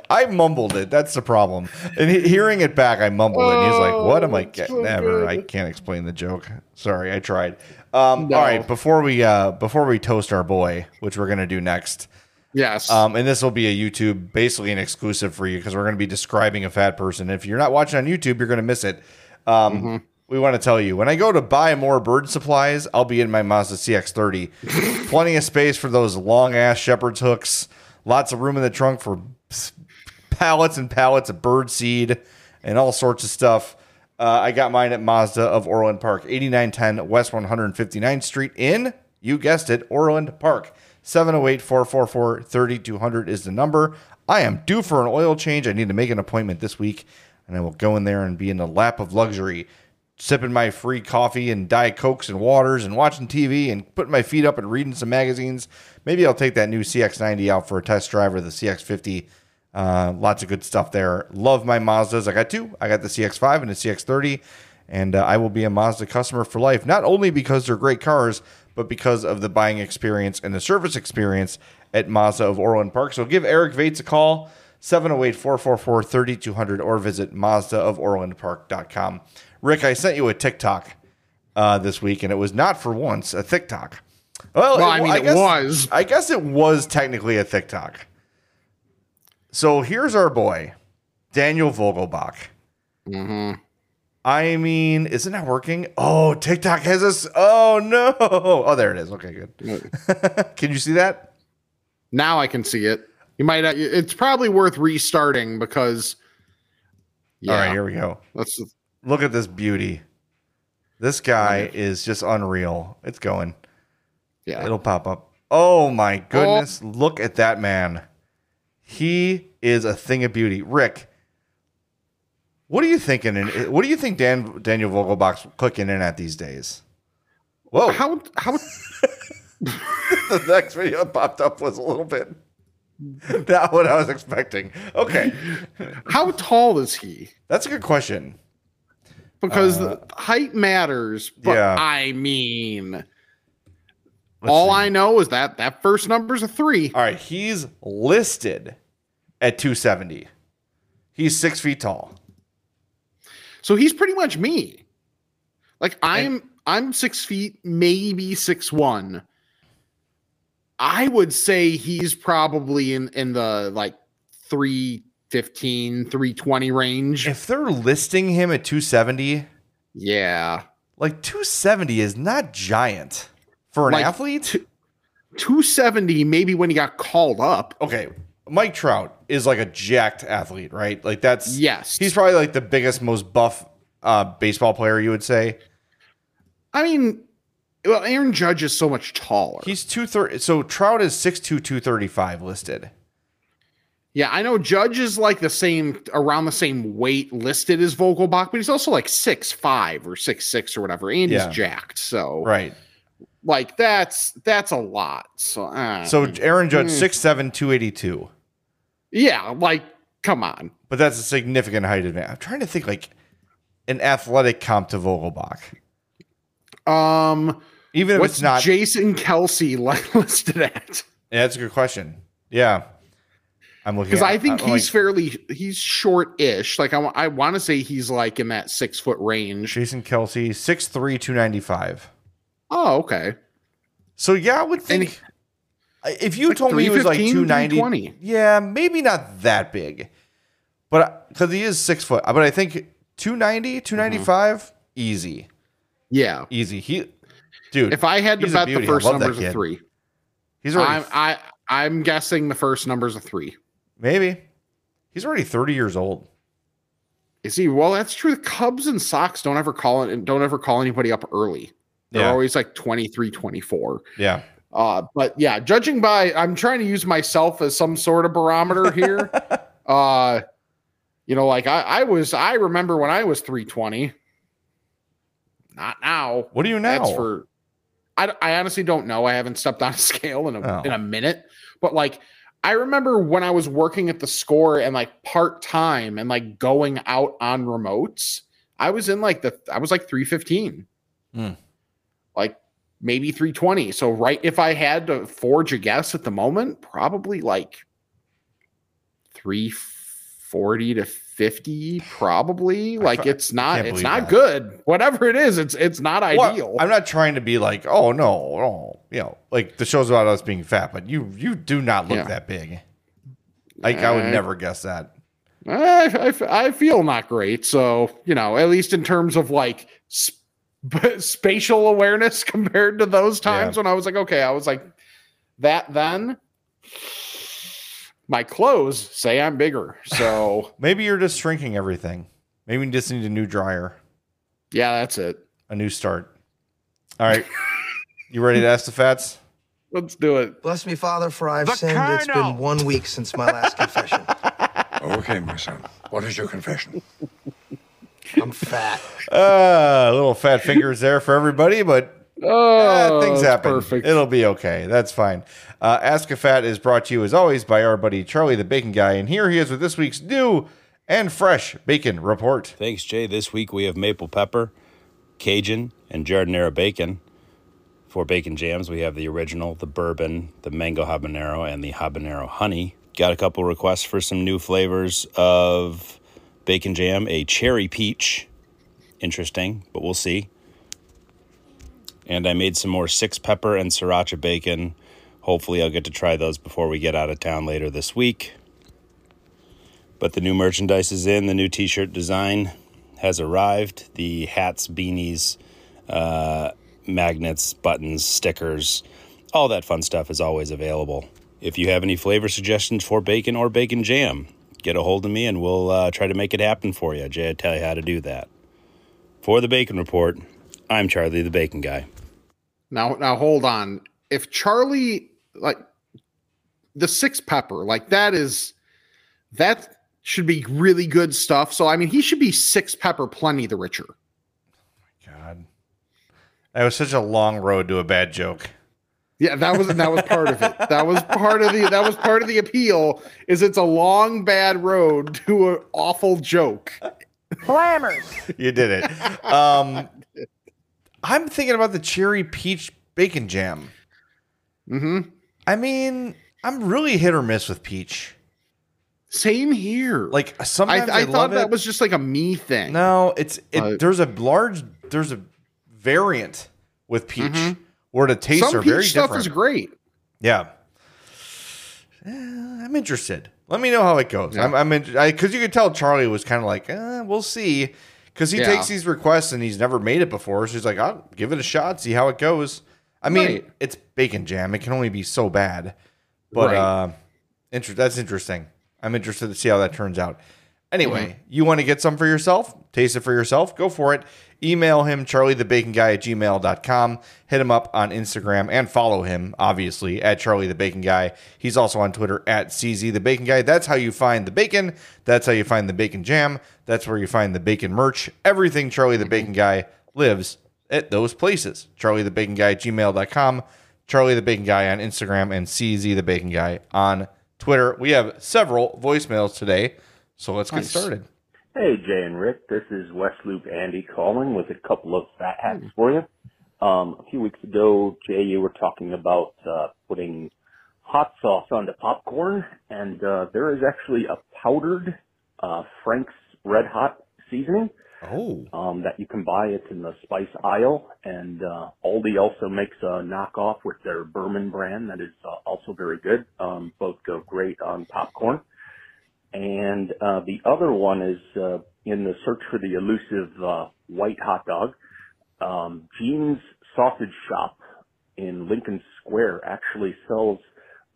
I mumbled it. That's the problem. And he- hearing it back, I mumbled it. And he's like, "What am I Oh, getting? so Never. I can't explain the joke. Sorry, I tried." Um, No. All right, before we uh, before we toast our boy, which we're gonna do next, Yes. um, and this will be a YouTube, basically an exclusive for you because we're going to be describing a fat person. If you're not watching on YouTube, you're going to miss it. Um, We want to tell you when I go to buy more bird supplies, I'll be in my Mazda CX-30. [LAUGHS] Plenty of space for those long ass shepherd's hooks. Lots of room in the trunk for pallets and pallets of bird seed and all sorts of stuff. Uh, I got mine at Mazda of Orland Park, 8910 West 159th Street in, you guessed it, Orland Park. 708 444 3200 is the number. I am due for an oil change. I need to make an appointment this week, and I will go in there and be in a lap of luxury, sipping my free coffee and Diet Cokes and waters and watching TV and putting my feet up and reading some magazines. Maybe I'll take that new CX90 out for a test drive or the CX50. Uh, lots of good stuff there. Love my Mazdas. I got two. I got the CX5 and the CX30, and uh, I will be a Mazda customer for life. Not only because they're great cars, but because of the buying experience and the service experience at Mazda of Orland Park. So give Eric Vates a call, 708 444 3200, or visit MazdaofOrlandPark.com. Rick, I sent you a TikTok uh, this week, and it was not for once a TikTok. Well, Well, I mean, it guess, was. I guess it was technically a TikTok. So here's our boy, Daniel Vogelbach. Mm-hmm. I mean, isn't that working? Oh, TikTok has us. Oh no! Oh, there it is. Okay, good. [LAUGHS] Can you see that? Now I can see it. You might. It's probably worth restarting because. Yeah, All right, here we go. let's. Look at this beauty. This guy is just unreal. It's going. Yeah, It'll pop up. Oh my oh. goodness. Look at that man. He is a thing of beauty. Rick, what are you thinking? In, what do you think Dan Daniel Vogelbach's clicking in at these days? Whoa. how how [LAUGHS] the next video popped up was a little bit not what I was expecting. Okay. how tall is he? That's a good question. Because the height matters, but Uh, yeah. I mean, Let's all see. I know is that that first number's a three. All right, he's listed at 270. He's six feet tall. So he's pretty much me. Like I'm I'm six feet, maybe six one. I would say he's probably in in the like 315, 320 range. If they're listing him at 270, yeah. like 270 is not giant for an Like, athlete. t- 270 maybe when he got called up. okay, Mike Trout is like a jacked athlete, right? Like that's Yes. He's probably like the biggest, most buff uh, baseball player you would say. I mean, well, Aaron Judge is so much taller. He's two thirty. So Trout is 6'2", 235 listed. Yeah, I know Judge is like the same around the same weight listed as Vogelbach, but he's also like six five or six six or whatever, and Yeah. he's jacked. So Right. like that's that's a lot. So uh, So Aaron Judge Mm. 6'7", 282. Yeah, like come on. But that's a significant height advantage. I'm trying to think like an athletic comp to Vogelbach. Um, Even if it's not Jason Kelce like [LAUGHS] listed at? Yeah, that's a good question. Yeah. I'm looking Because I think I'm he's like, fairly he's short-ish. Like I, I want to say he's like in that six foot range. Jason Kelce, 6'3", 295. Oh, okay. So yeah, I would think if you like told me he was like 290, 320. yeah, maybe not that big, but because he is six foot, but I think 290, 295, mm-hmm. easy, Yeah. easy. He, dude, If I had to bet the first number's a kid. three, he's already I'm I I'm guessing the first number's a three. maybe he's already 30 years old. Is he? Well, that's true. The Cubs and Sox don't ever call it and don't ever call anybody up early. They're Yeah. always like 23, 24. Yeah, Uh, but yeah, judging by I'm trying to use myself as some sort of barometer here. [LAUGHS] uh, you know, like I, I was I remember when I was 320. Not now. what do you now? That's for I, I honestly don't know. I haven't stepped on a [LAUGHS] scale in a Oh. in a minute. But like I remember when I was working at the score and like part time and like going out on remotes, I was in like the I was like 315. Hmm. Like maybe 320. So right if I had to forge a guess at the moment, probably like 340 to 50 probably like it's not it's not that. good whatever it is it's it's not Well, ideal I'm not trying to be like, oh no, oh, you know, like the show's about us being fat, but you you do not look Yeah. that big. Like I would Uh, never guess that. I, I, I feel not great. So, you know, at least in terms of like sp- [LAUGHS] spatial awareness [LAUGHS] compared to those times Yeah. when I was like, okay, I was like, that then my clothes say I'm bigger. So, [LAUGHS] Maybe you're just shrinking everything. Maybe you just need a new dryer, yeah, that's it. a new start. All right. you ready to ask the fats? Let's do it. Bless me, Father, for I've The sinned. It's been one week since my last confession. Okay, my son. What is your confession? I'm fat. Uh, little fat fingers there for everybody, but Oh, eh, things happen. Perfect. It'll be okay. That's fine. Uh, Ask a Fat is brought to you as always by our buddy Charlie the Bacon Guy, and here he is with this week's new and fresh bacon report. Thanks, Jay. This week we have maple pepper, Cajun, and giardiniera bacon. For bacon jams, we have the original, the bourbon, the mango habanero, and the habanero honey. Got a couple requests for some new flavors of bacon jam, a cherry peach. Interesting, but we'll see. And I made some more six pepper and sriracha bacon. Hopefully, I'll get to try those before we get out of town later this week. But the new merchandise is in. The new t shirt design has arrived. The hats, beanies, uh, magnets, buttons, stickers, all that fun stuff is always available. If you have any flavor suggestions for bacon or bacon jam, get a hold of me and we'll uh, try to make it happen for you. Jay, will tell you how to do that. For the Bacon Report, I'm Charlie the Bacon Guy. Now, now hold on. If Charlie like the six pepper, like that is that should be really good stuff. So I mean, he should be six pepper plenty the richer. Oh my God, that was such a long road to a bad joke. Yeah, that was that was part of it. That was part of the that was part of the appeal. Is it's a long bad road to an awful joke. Clammers. You did it. Um, I'm thinking about the cherry peach bacon jam. Mm-hmm. I mean, I'm really hit or miss with peach. Same here. Like I, sometimes I, I thought love that it. was just like a me thing. No, it's it. But- there's a large. There's a variant with peach Mhm. Where the tastes Some are peach very stuff different. is great. Yeah. Eh, I'm interested. Let me know how it goes. Yeah. I'm, I'm because you could tell Charlie was kind of like, eh, we'll see, because he Yeah. takes these requests and he's never made it before. So he's like, I'll give it a shot, see how it goes. I mean, Right. it's bacon jam; it can only be so bad. But Right. uh, inter- that's interesting. I'm interested to see how that turns out. Anyway, you want to get some for yourself, taste it for yourself, go for it. Email him, charliethebaconguy at gmail.com. Hit him up on Instagram and follow him, obviously, at Charlie the Bacon Guy. He's also on Twitter at CZ the Bacon Guy. That's how you find the bacon. That's how you find the bacon jam. That's where you find the bacon merch. Everything Charlie the Bacon Guy lives at those places. Charlie the Bacon Guy at gmail.com. Charlie the Bacon Guy on Instagram and CZ the Bacon Guy on Twitter. We have several voicemails today, so let's get Nice. started. Hey, Jay and Rick. This is West Loop Andy calling with a couple of fat hacks for you. Um, a few weeks ago, Jay, you were talking about uh, putting hot sauce onto popcorn, and uh, there is actually a powdered uh, Frank's Red Hot seasoning Oh, um, that you can buy. It's in the spice aisle, and uh, Aldi also makes a knockoff with their Burman brand that is uh, also very good. Um, both go great on popcorn. And uh, the other one is uh, in the search for the elusive uh, white hot dog. Um, Gene's Sausage Shop in Lincoln Square actually sells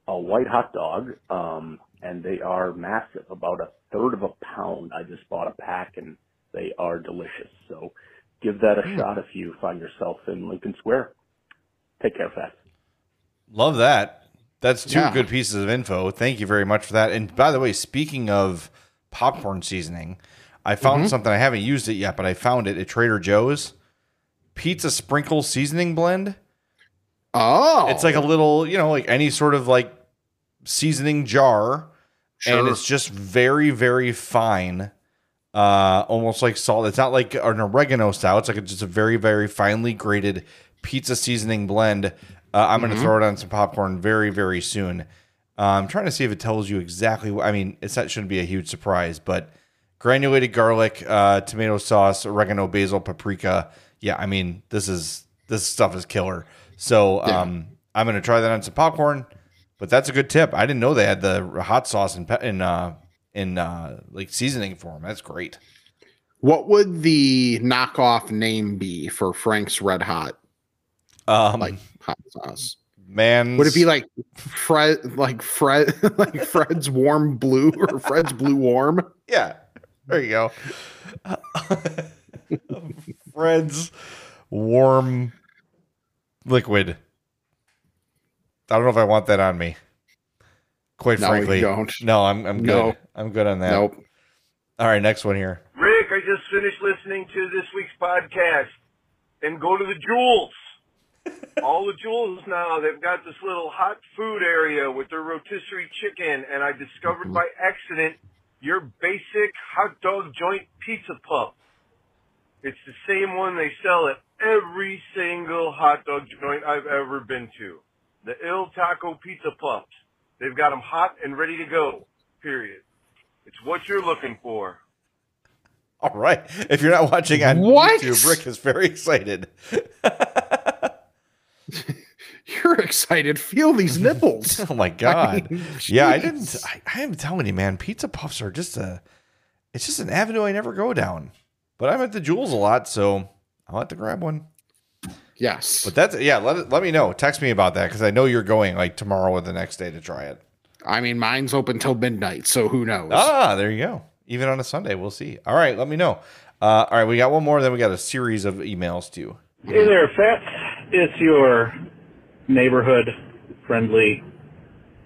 a white hot dog, um, and they are massive, about a third of a pound. I just bought a pack, and they are delicious. So give that a shot if you find yourself in Lincoln Square. Take care, fast. love that. That's two Yeah. good pieces of info. Thank you very much for that. And by the way, speaking of popcorn seasoning, I found something I haven't used it yet, but I found it at Trader Joe's. Pizza sprinkle seasoning blend. Oh, It's like a little, you know, like any sort of like seasoning jar, and it's just very, very fine, uh, almost like salt. It's not like an oregano style. It's like a, just a very, very finely grated pizza seasoning blend. Uh, I'm going to throw it on some popcorn very, very soon. Uh, I'm trying to see if it tells you exactly. What, I mean, it's not shouldn't be a huge surprise, but granulated garlic, uh, tomato sauce, oregano, basil, paprika. Yeah, I mean, this is this stuff is killer. So um, I'm gonna try that on some popcorn. But that's a good tip. I didn't know they had the hot sauce in in uh, in uh, like seasoning form. That's great. what would the knockoff name be for Frank's Red Hot Um, like hot sauce? man, Would it be like Fred, like Fred, [LAUGHS] like Fred's Warm Blue or Fred's Blue Warm? Yeah, there you go. [LAUGHS] Fred's warm liquid. I don't know if I want that on me. Quite No, frankly, don't. No, I'm I'm good. No. I'm good on that. Nope. All right, next one here. Rick, I just finished listening to this week's podcast. And go to the Jewels. [LAUGHS] All the Jewels now, they've got this little hot food area with their rotisserie chicken. And I discovered mm-hmm. by accident your basic hot dog joint pizza puff. It's the same one they sell at every single hot dog joint I've ever been to. The Iltaco Pizza Puffs. They've got them hot and ready to go. Period. It's what you're looking for. All right. If you're not watching on What? YouTube, Rick is very excited. [LAUGHS] You're you're excited. Feel these nipples. [LAUGHS] Oh my god! [LAUGHS] mean, yeah, I didn't. I, I am telling you, man. Pizza puffs are just a. It's just an avenue I never go down. But I'm at the Jewels a lot, so I'll have to grab one. Yes. But that's yeah. Let let me know. Text me about that because I know you're going like tomorrow or the next day to try it. I mean, mine's open till midnight, so who knows? Ah, there you go. Even on a Sunday, we'll see. All right, let me know. Uh, all right, we got one more. Then we got a series of emails too. Hey there, Fats. It's your neighborhood friendly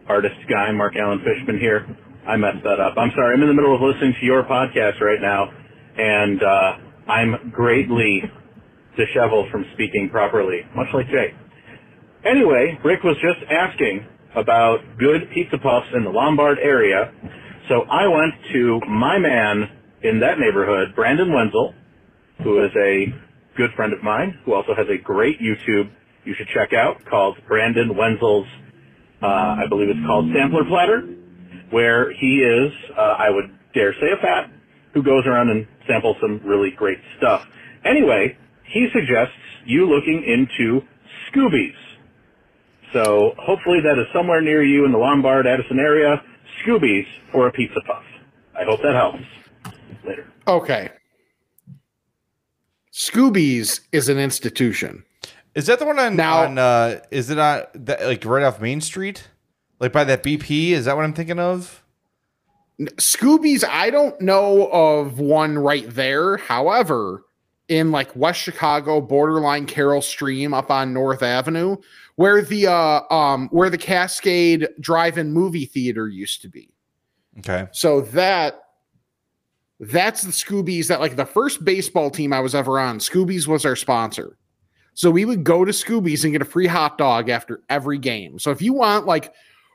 artist guy, Mark Allen Fishman here. I messed that up. I'm sorry. I'm in the middle of listening to your podcast right now, and uh, I'm greatly disheveled from speaking properly, much like Jay. Anyway, Rick was just asking about good pizza puffs in the Lombard area, so I went to my man in that neighborhood, Brandon Wenzel, who is a good friend of mine, who also has a great YouTube you should check out called Brandon Wenzel's, uh, I believe it's called Sampler Platter, where he is, uh, I would dare say a fat, who goes around and samples some really great stuff. Anyway, he suggests you looking into Scooby's. So hopefully that is somewhere near you in the Lombard, Addison area. Scooby's for a pizza puff. I hope that helps. Later. Okay. Scooby's is an institution. Is that the one on Now- on? Uh, is it on that, like right off Main Street, like by that BP? Is that what I'm thinking of? Scooby's, I don't know of one right there. However, in like West Chicago, borderline Carol Stream up on North Avenue, where the uh um where the Cascade Drive-In movie theater used to be. Okay. So that that's the Scooby's that like the first baseball team I was ever on, Scooby's was our sponsor. So we would go to Scooby's and get a free hot dog after every game. So if you want like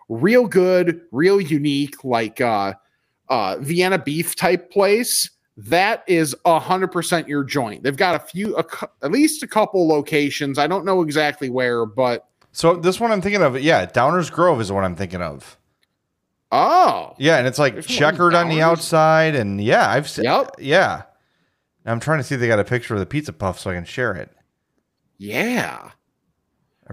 real good, real unique, like uh uh Vienna beef type place, that is a hundred percent your joint. They've got a few a, at least a couple locations. I don't know exactly where, but So this one I'm thinking of, yeah, Downers Grove is what I'm thinking of. Oh Yeah, and it's like There's checkered on the outside, and yeah, I've seen. Yep. Yeah, I'm trying to see if they got a picture of the pizza puff so I can share it. yeah.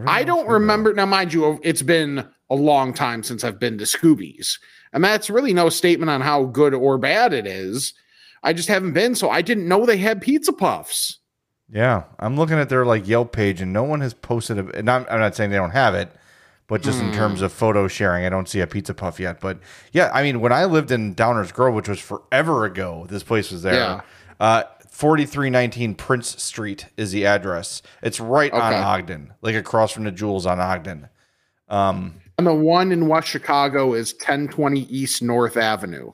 I don't remember. Now, mind you, oh, it's been a long time since I've been to Scooby's, and that's really no statement on how good or bad it is. I just haven't been, so I didn't know they had pizza puffs. Yeah, I'm looking at their like Yelp page, and no one has posted. A, and I'm, I'm not saying they don't have it, but just in Hmm. terms of photo sharing, I don't see a pizza puff yet. But yeah, I mean, when I lived in Downers Grove, which was forever ago, this place was there. Yeah. Uh, 4319 Prince Street is the address. It's right on Ogden, like across from the Jewels on Ogden. Um, And the one in West Chicago is 1020 East North Avenue.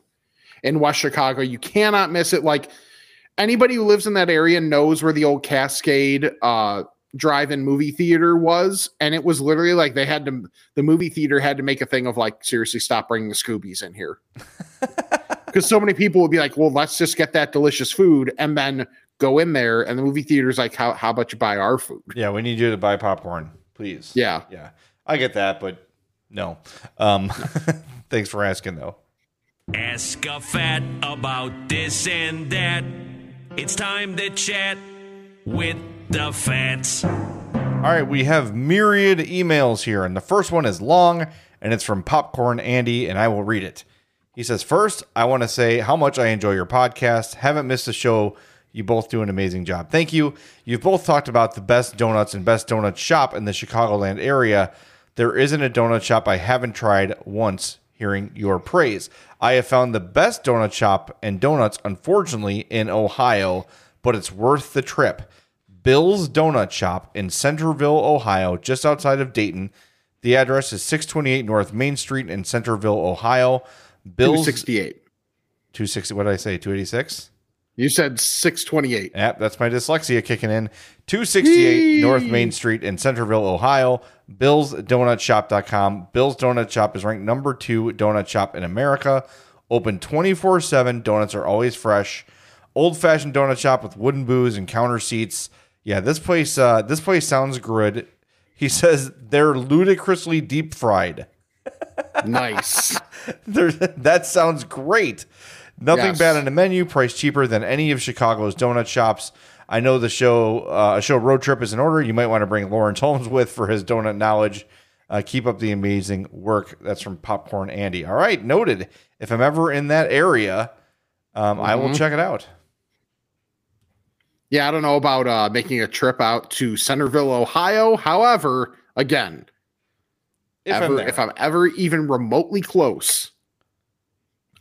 In West Chicago, you cannot miss it. Like anybody who lives in that area knows where the old Cascade uh, drive-in movie theater was, and it was literally like they had to. The movie theater had to make a thing of like, seriously, stop bringing the Scooby's in here, [LAUGHS] because so many people would be like, well, let's just get that delicious food and then go in there, and the movie theater's like, how how about you buy our food? yeah, we need you to buy popcorn, please. Yeah. Yeah, I get that, but no. Um, [LAUGHS] thanks for asking, though. Ask a fat about this and that. It's time to chat with the fats. All right, we have myriad emails here, and the first one is long, and it's from Popcorn Andy, and I will read it. He says, First, I want to say how much I enjoy your podcast. Haven't missed a show. You both do an amazing job. Thank you. You've both talked about the best donuts and best donut shop in the Chicagoland area. There isn't a donut shop I haven't tried once hearing your praise. I have found the best donut shop and donuts, unfortunately, in Ohio, but it's worth the trip. Bill's Donut Shop in Centerville, Ohio, just outside of Dayton. The address is 628 North Main Street in Centerville, Ohio. Bill's 268. 260. What did I say? 286? You said 628. Yep, that's my dyslexia kicking in. 268 North Main Street in Centerville, Ohio. Bill's Donut Shop.com. Bill's Donut Shop is ranked number two donut shop in America. Open 24 7. Donuts are always fresh. Old fashioned donut shop with wooden booths and counter seats. Yeah, this place uh, this place sounds good. He [LAUGHS] says they're ludicrously deep fried. Nice. [LAUGHS] That sounds great. Nothing Yes. bad on the menu, price cheaper than any of Chicago's donut shops. I know the show uh, show road trip is in order. You might want to bring Laurence Holmes with for his donut knowledge. Uh, keep up the amazing work. That's from Popcorn Andy. All right, noted. If I'm ever in that area, um, I will Mhm. check it out. Yeah, I don't know about uh, making a trip out to Centerville, Ohio. However, again, If I'm if I'm ever even remotely close,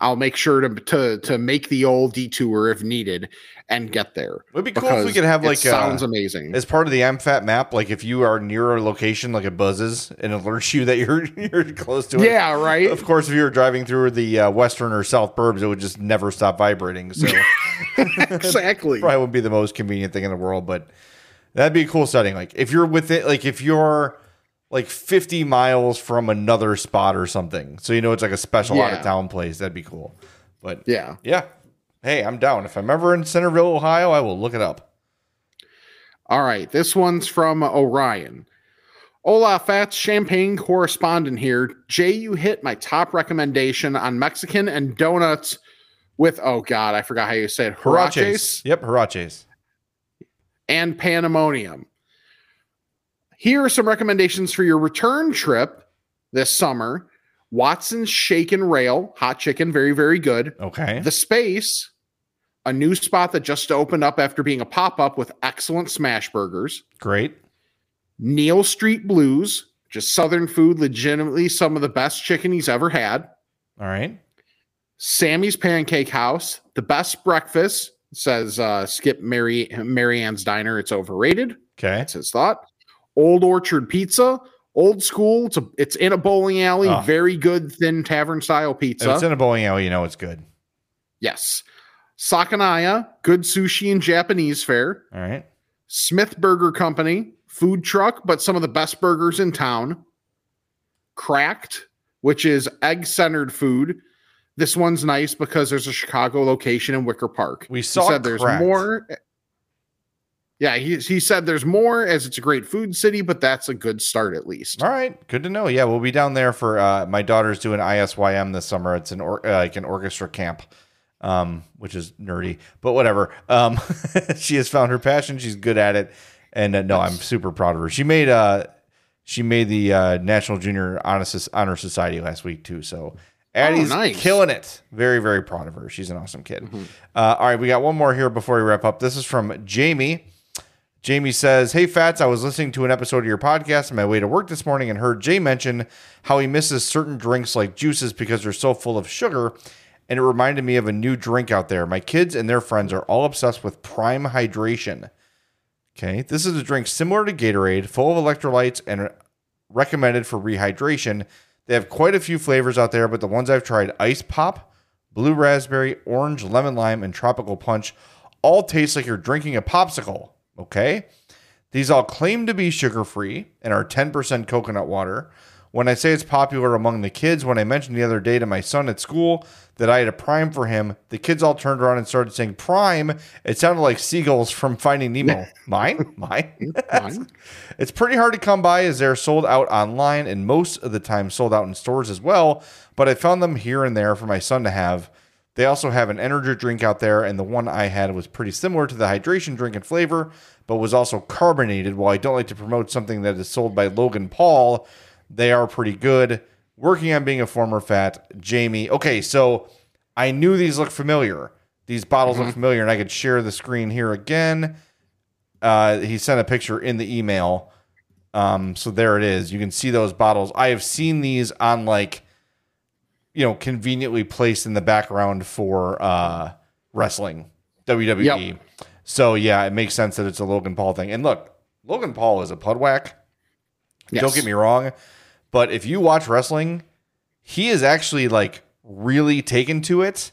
I'll make sure to to to make the old detour if needed and get there. It'd be cool if we could have it like sounds uh, amazing. as part of the MFAT map. Like if you are near a location, like it buzzes and alerts you that you're [LAUGHS] you're close to it. Yeah, right. Of course, if you were driving through the uh, western or south burbs, it would just never stop vibrating. So [LAUGHS] exactly. probably wouldn't be the most convenient thing in the world, but that'd be a cool setting. Like if you're with it, like if you're like 50 miles from another spot or something, so you know it's like a special out of town place. That'd be cool. But Yeah. yeah. Hey, I'm down. If I'm ever in Centerville, Ohio, I will look it up. All right, this one's from Orion. Hola, Fats Champaign correspondent here. Jay, you hit my top recommendation on Mexican and donuts with, oh God, I forgot how you say it, Huaraches. huaraches Yep, Huaraches. and Pandamonium. Here are some recommendations for your return trip this summer. Watson's Shack and Rail, hot chicken, very, very good. Okay. The Space, a new spot that just opened up after being a pop up with excellent smash burgers. Great. Neil Street Blues, just Southern food, legitimately some of the best chicken he's ever had. All right. Sammy's Pancake House, the best breakfast, says uh, Skip Mary Merry Ann's Diner. It's overrated. Okay. That's his thought. Old Orchard Pizza, old school. It's a, it's in a bowling alley. Oh. Very good thin tavern style If pizza. it's in a bowling alley, you know it's good. yes. Sakanaya, good sushi and Japanese fare. All right. Smith Burger Company, food truck, but some of the best burgers in town. Cracked, which is egg centered food. This one's nice because there's a Chicago location in Wicker Park. We He saw said there's more. Yeah, he, he said there's more as it's a great food city, but that's a good start at least. All right, good to know. Yeah, we'll be down there for uh, my daughter's doing ISYM this summer. It's an or, uh, like an orchestra camp, um, which is nerdy, but whatever. Um, [LAUGHS] she has found her passion. She's good at it, and uh, no, I'm super proud of her. She made uh, she made the uh, National Junior Honor Society last week too. So Addie's nice. killing it. Very very proud of her. She's an awesome kid. Uh, all right, we got one more here before we wrap up. This is from Jamie. Jamie says, Hey, Fats, I was listening to an episode of your podcast on my way to work this morning and heard Jay mention how he misses certain drinks like juices because they're so full of sugar. And it reminded me of a new drink out there. My kids and their friends are all obsessed with Prime Hydration. Okay. This is a drink similar to Gatorade, full of electrolytes and recommended for rehydration. They have quite a few flavors out there, but the ones I've tried ice pop, blue raspberry, orange, lemon lime, and tropical punch all taste like you're drinking a popsicle. Okay. These all claim to be sugar free and are 10% coconut water. When I say it's popular among the kids, when I mentioned the other day to my son at school that I had a prime for him, the kids all turned around and started saying, Prime. It sounded like seagulls from Finding Nemo. [LAUGHS] Mine? Mine? Fine. [LAUGHS] It's pretty hard to come by as they're sold out online and most of the time sold out in stores as well, but I found them here and there for my son to have. They also have an energy drink out there, and the one I had was pretty similar to the hydration drink in flavor, but was also carbonated. While I don't like to promote something that is sold by Logan Paul, they are pretty good. Working on being a former fat, Jamie. Okay, so I knew these looked familiar. These bottles look familiar, and I could share the screen here again. Uh, he sent a picture in the email. Um, so there it is. You can see those bottles. I have seen these on like, you know, conveniently placed in the background for uh, wrestling, WWE. Yep. So yeah, it makes sense that it's a Logan Paul thing. And look, Logan Paul is a pudwhack. Don't get me wrong, but if you watch wrestling, he is actually like really taken to it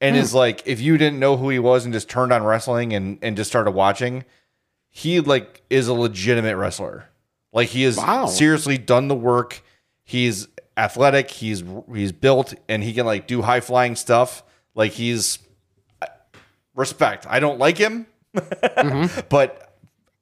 and Hmm. is like if you didn't know who he was and just turned on wrestling and and just started watching, he like is a legitimate wrestler. Like he has Wow. seriously done the work. He's athletic, he's he's built and he can like do high flying stuff. Like he's respect. I don't like him, mm-hmm. [LAUGHS] but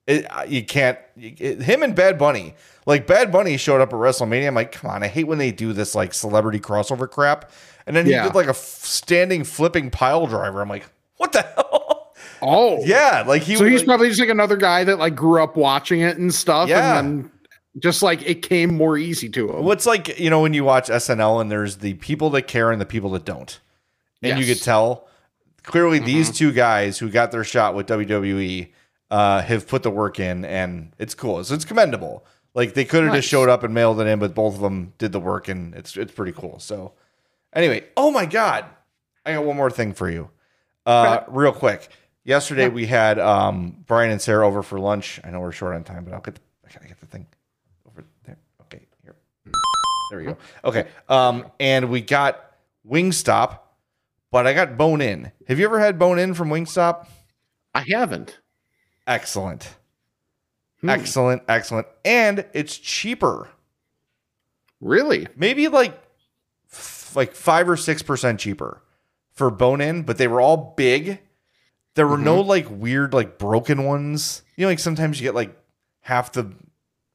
it, you can't. it- him and Bad Bunny, like Bad Bunny showed up at WrestleMania. I'm like, come on, I hate when they do this like celebrity crossover crap. And then he did like a f- standing flipping pile driver. I'm like, what the hell? Oh, Yeah, like he so was he's like- probably just like another guy that like grew up watching it and stuff. Yeah. And then just like it came more easy to him. What's like, you know, when you watch SNL and there's the people that care and the people that don't. And you could tell clearly these two guys who got their shot with WWE uh, have put the work in and it's cool. So it's commendable. Like they could have Nice. just showed up and mailed it in, but both of them did the work and it's it's pretty cool. So anyway, oh my god. I got one more thing for you. Uh real quick. Yesterday we had um Brian and Sarah over for lunch. I know we're short on time, but I'll get the I gotta get the thing There we go. Okay. Um, and we got Wingstop, but I got Bone In. Have you ever had Bone In from Wingstop? I haven't. Excellent. Hmm. Excellent, excellent. And it's cheaper. Really? Maybe like f- like 5 or 6% cheaper for bone in, but they were all big. There were no Mm-hmm. like weird like broken ones. You know like sometimes you get like half the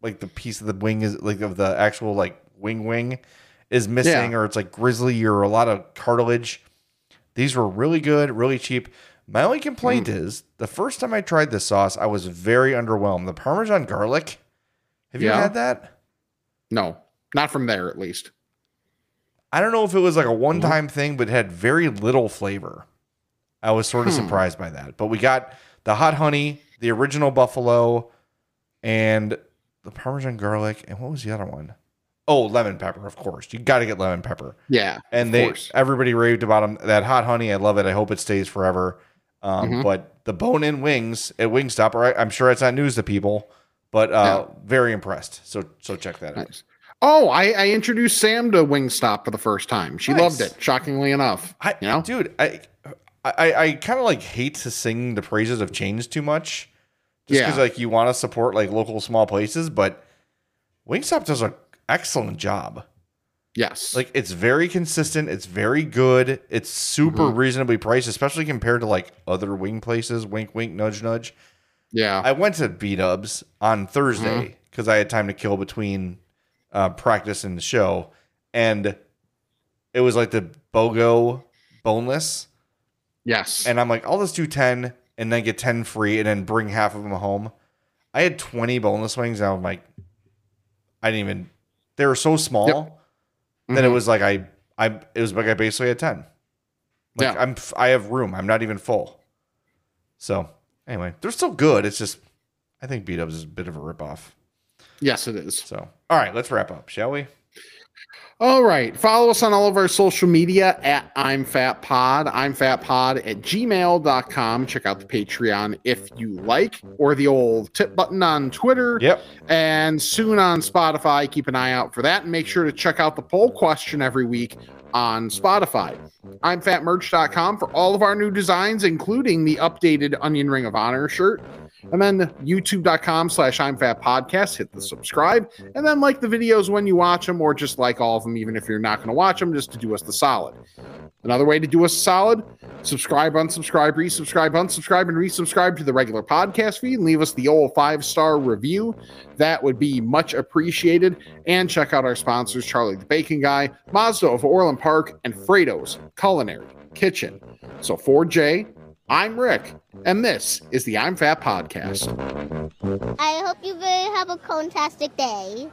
like the piece of the wing is like of the actual like wing wing is missing Yeah. or it's like grizzly or a lot of cartilage. These were really good, really cheap. My only complaint Mm. is the first time I tried this sauce, I was very underwhelmed. The Parmesan garlic. Have you had that? No, not from there at least. I don't know if it was like a one time thing, but it had very little flavor. I was sort of Hmm. surprised by that. But we got the hot honey, the original buffalo, and the Parmesan garlic. And what was the other one? Oh, lemon pepper, of course. You got to get lemon pepper. Yeah. And they course. everybody raved about them. That hot honey, I love it. I hope it stays forever. Um, Mhm. But the bone in wings at Wingstop, right? I'm sure it's not news to people, but uh, very impressed. So so check that out. Oh, I, I introduced Sam to Wingstop for the first time. She Nice. loved it, shockingly enough. I, you know, dude, I I, I kind of like hate to sing the praises of chains too much, just because Yeah. like you want to support like local small places, but Wingstop does an excellent job. yes, Like it's very consistent, it's very good, it's super Mm-hmm. reasonably priced, especially compared to like other wing places. Wink, wink, nudge, nudge. yeah, I went to B Dubs on Thursday because I had time to kill between uh, practice and the show, and it was like the BOGO boneless. yes, And I'm like, I'll just do 10 and then get 10 free and then bring half of them home. I had 20 boneless wings. And I'm like, I didn't even, they were so small that it Mhm. was like, I, I, it was like I basically had 10. Like Yeah. I'm, I have room. I'm not even full. So anyway, they're still good. It's just, I think B Dubs is a bit of a ripoff. yes, it is. So, all right, let's wrap up, shall we? All right. Follow us on all of our social media at I'm Fat Pod. I'm Fat Pod at gmail.com. Check out the Patreon if you like, or the old tip button on Twitter. Yep. And soon on Spotify. Keep an eye out for that. And make sure to check out the poll question every week on Spotify. I'm fatmerch.com for all of our new designs, including the updated Onion Ring of Honor shirt. And then youtube.com slash I'm Fat Podcast. Hit the subscribe. And then like the videos when you watch them, or just like all of them, even if you're not going to watch them, just to do us the solid. Another way to do us solid subscribe, unsubscribe, resubscribe, unsubscribe, and resubscribe to the regular podcast feed and leave us the old five star review. That would be much appreciated. And check out our sponsors Charlie the Bacon Guy, Mazda of Orland Park, and Frato's Culinary Kitchen. So for Jay, I'm Rick, and this is the I'm Fat Podcast. I hope you have a fantastic day.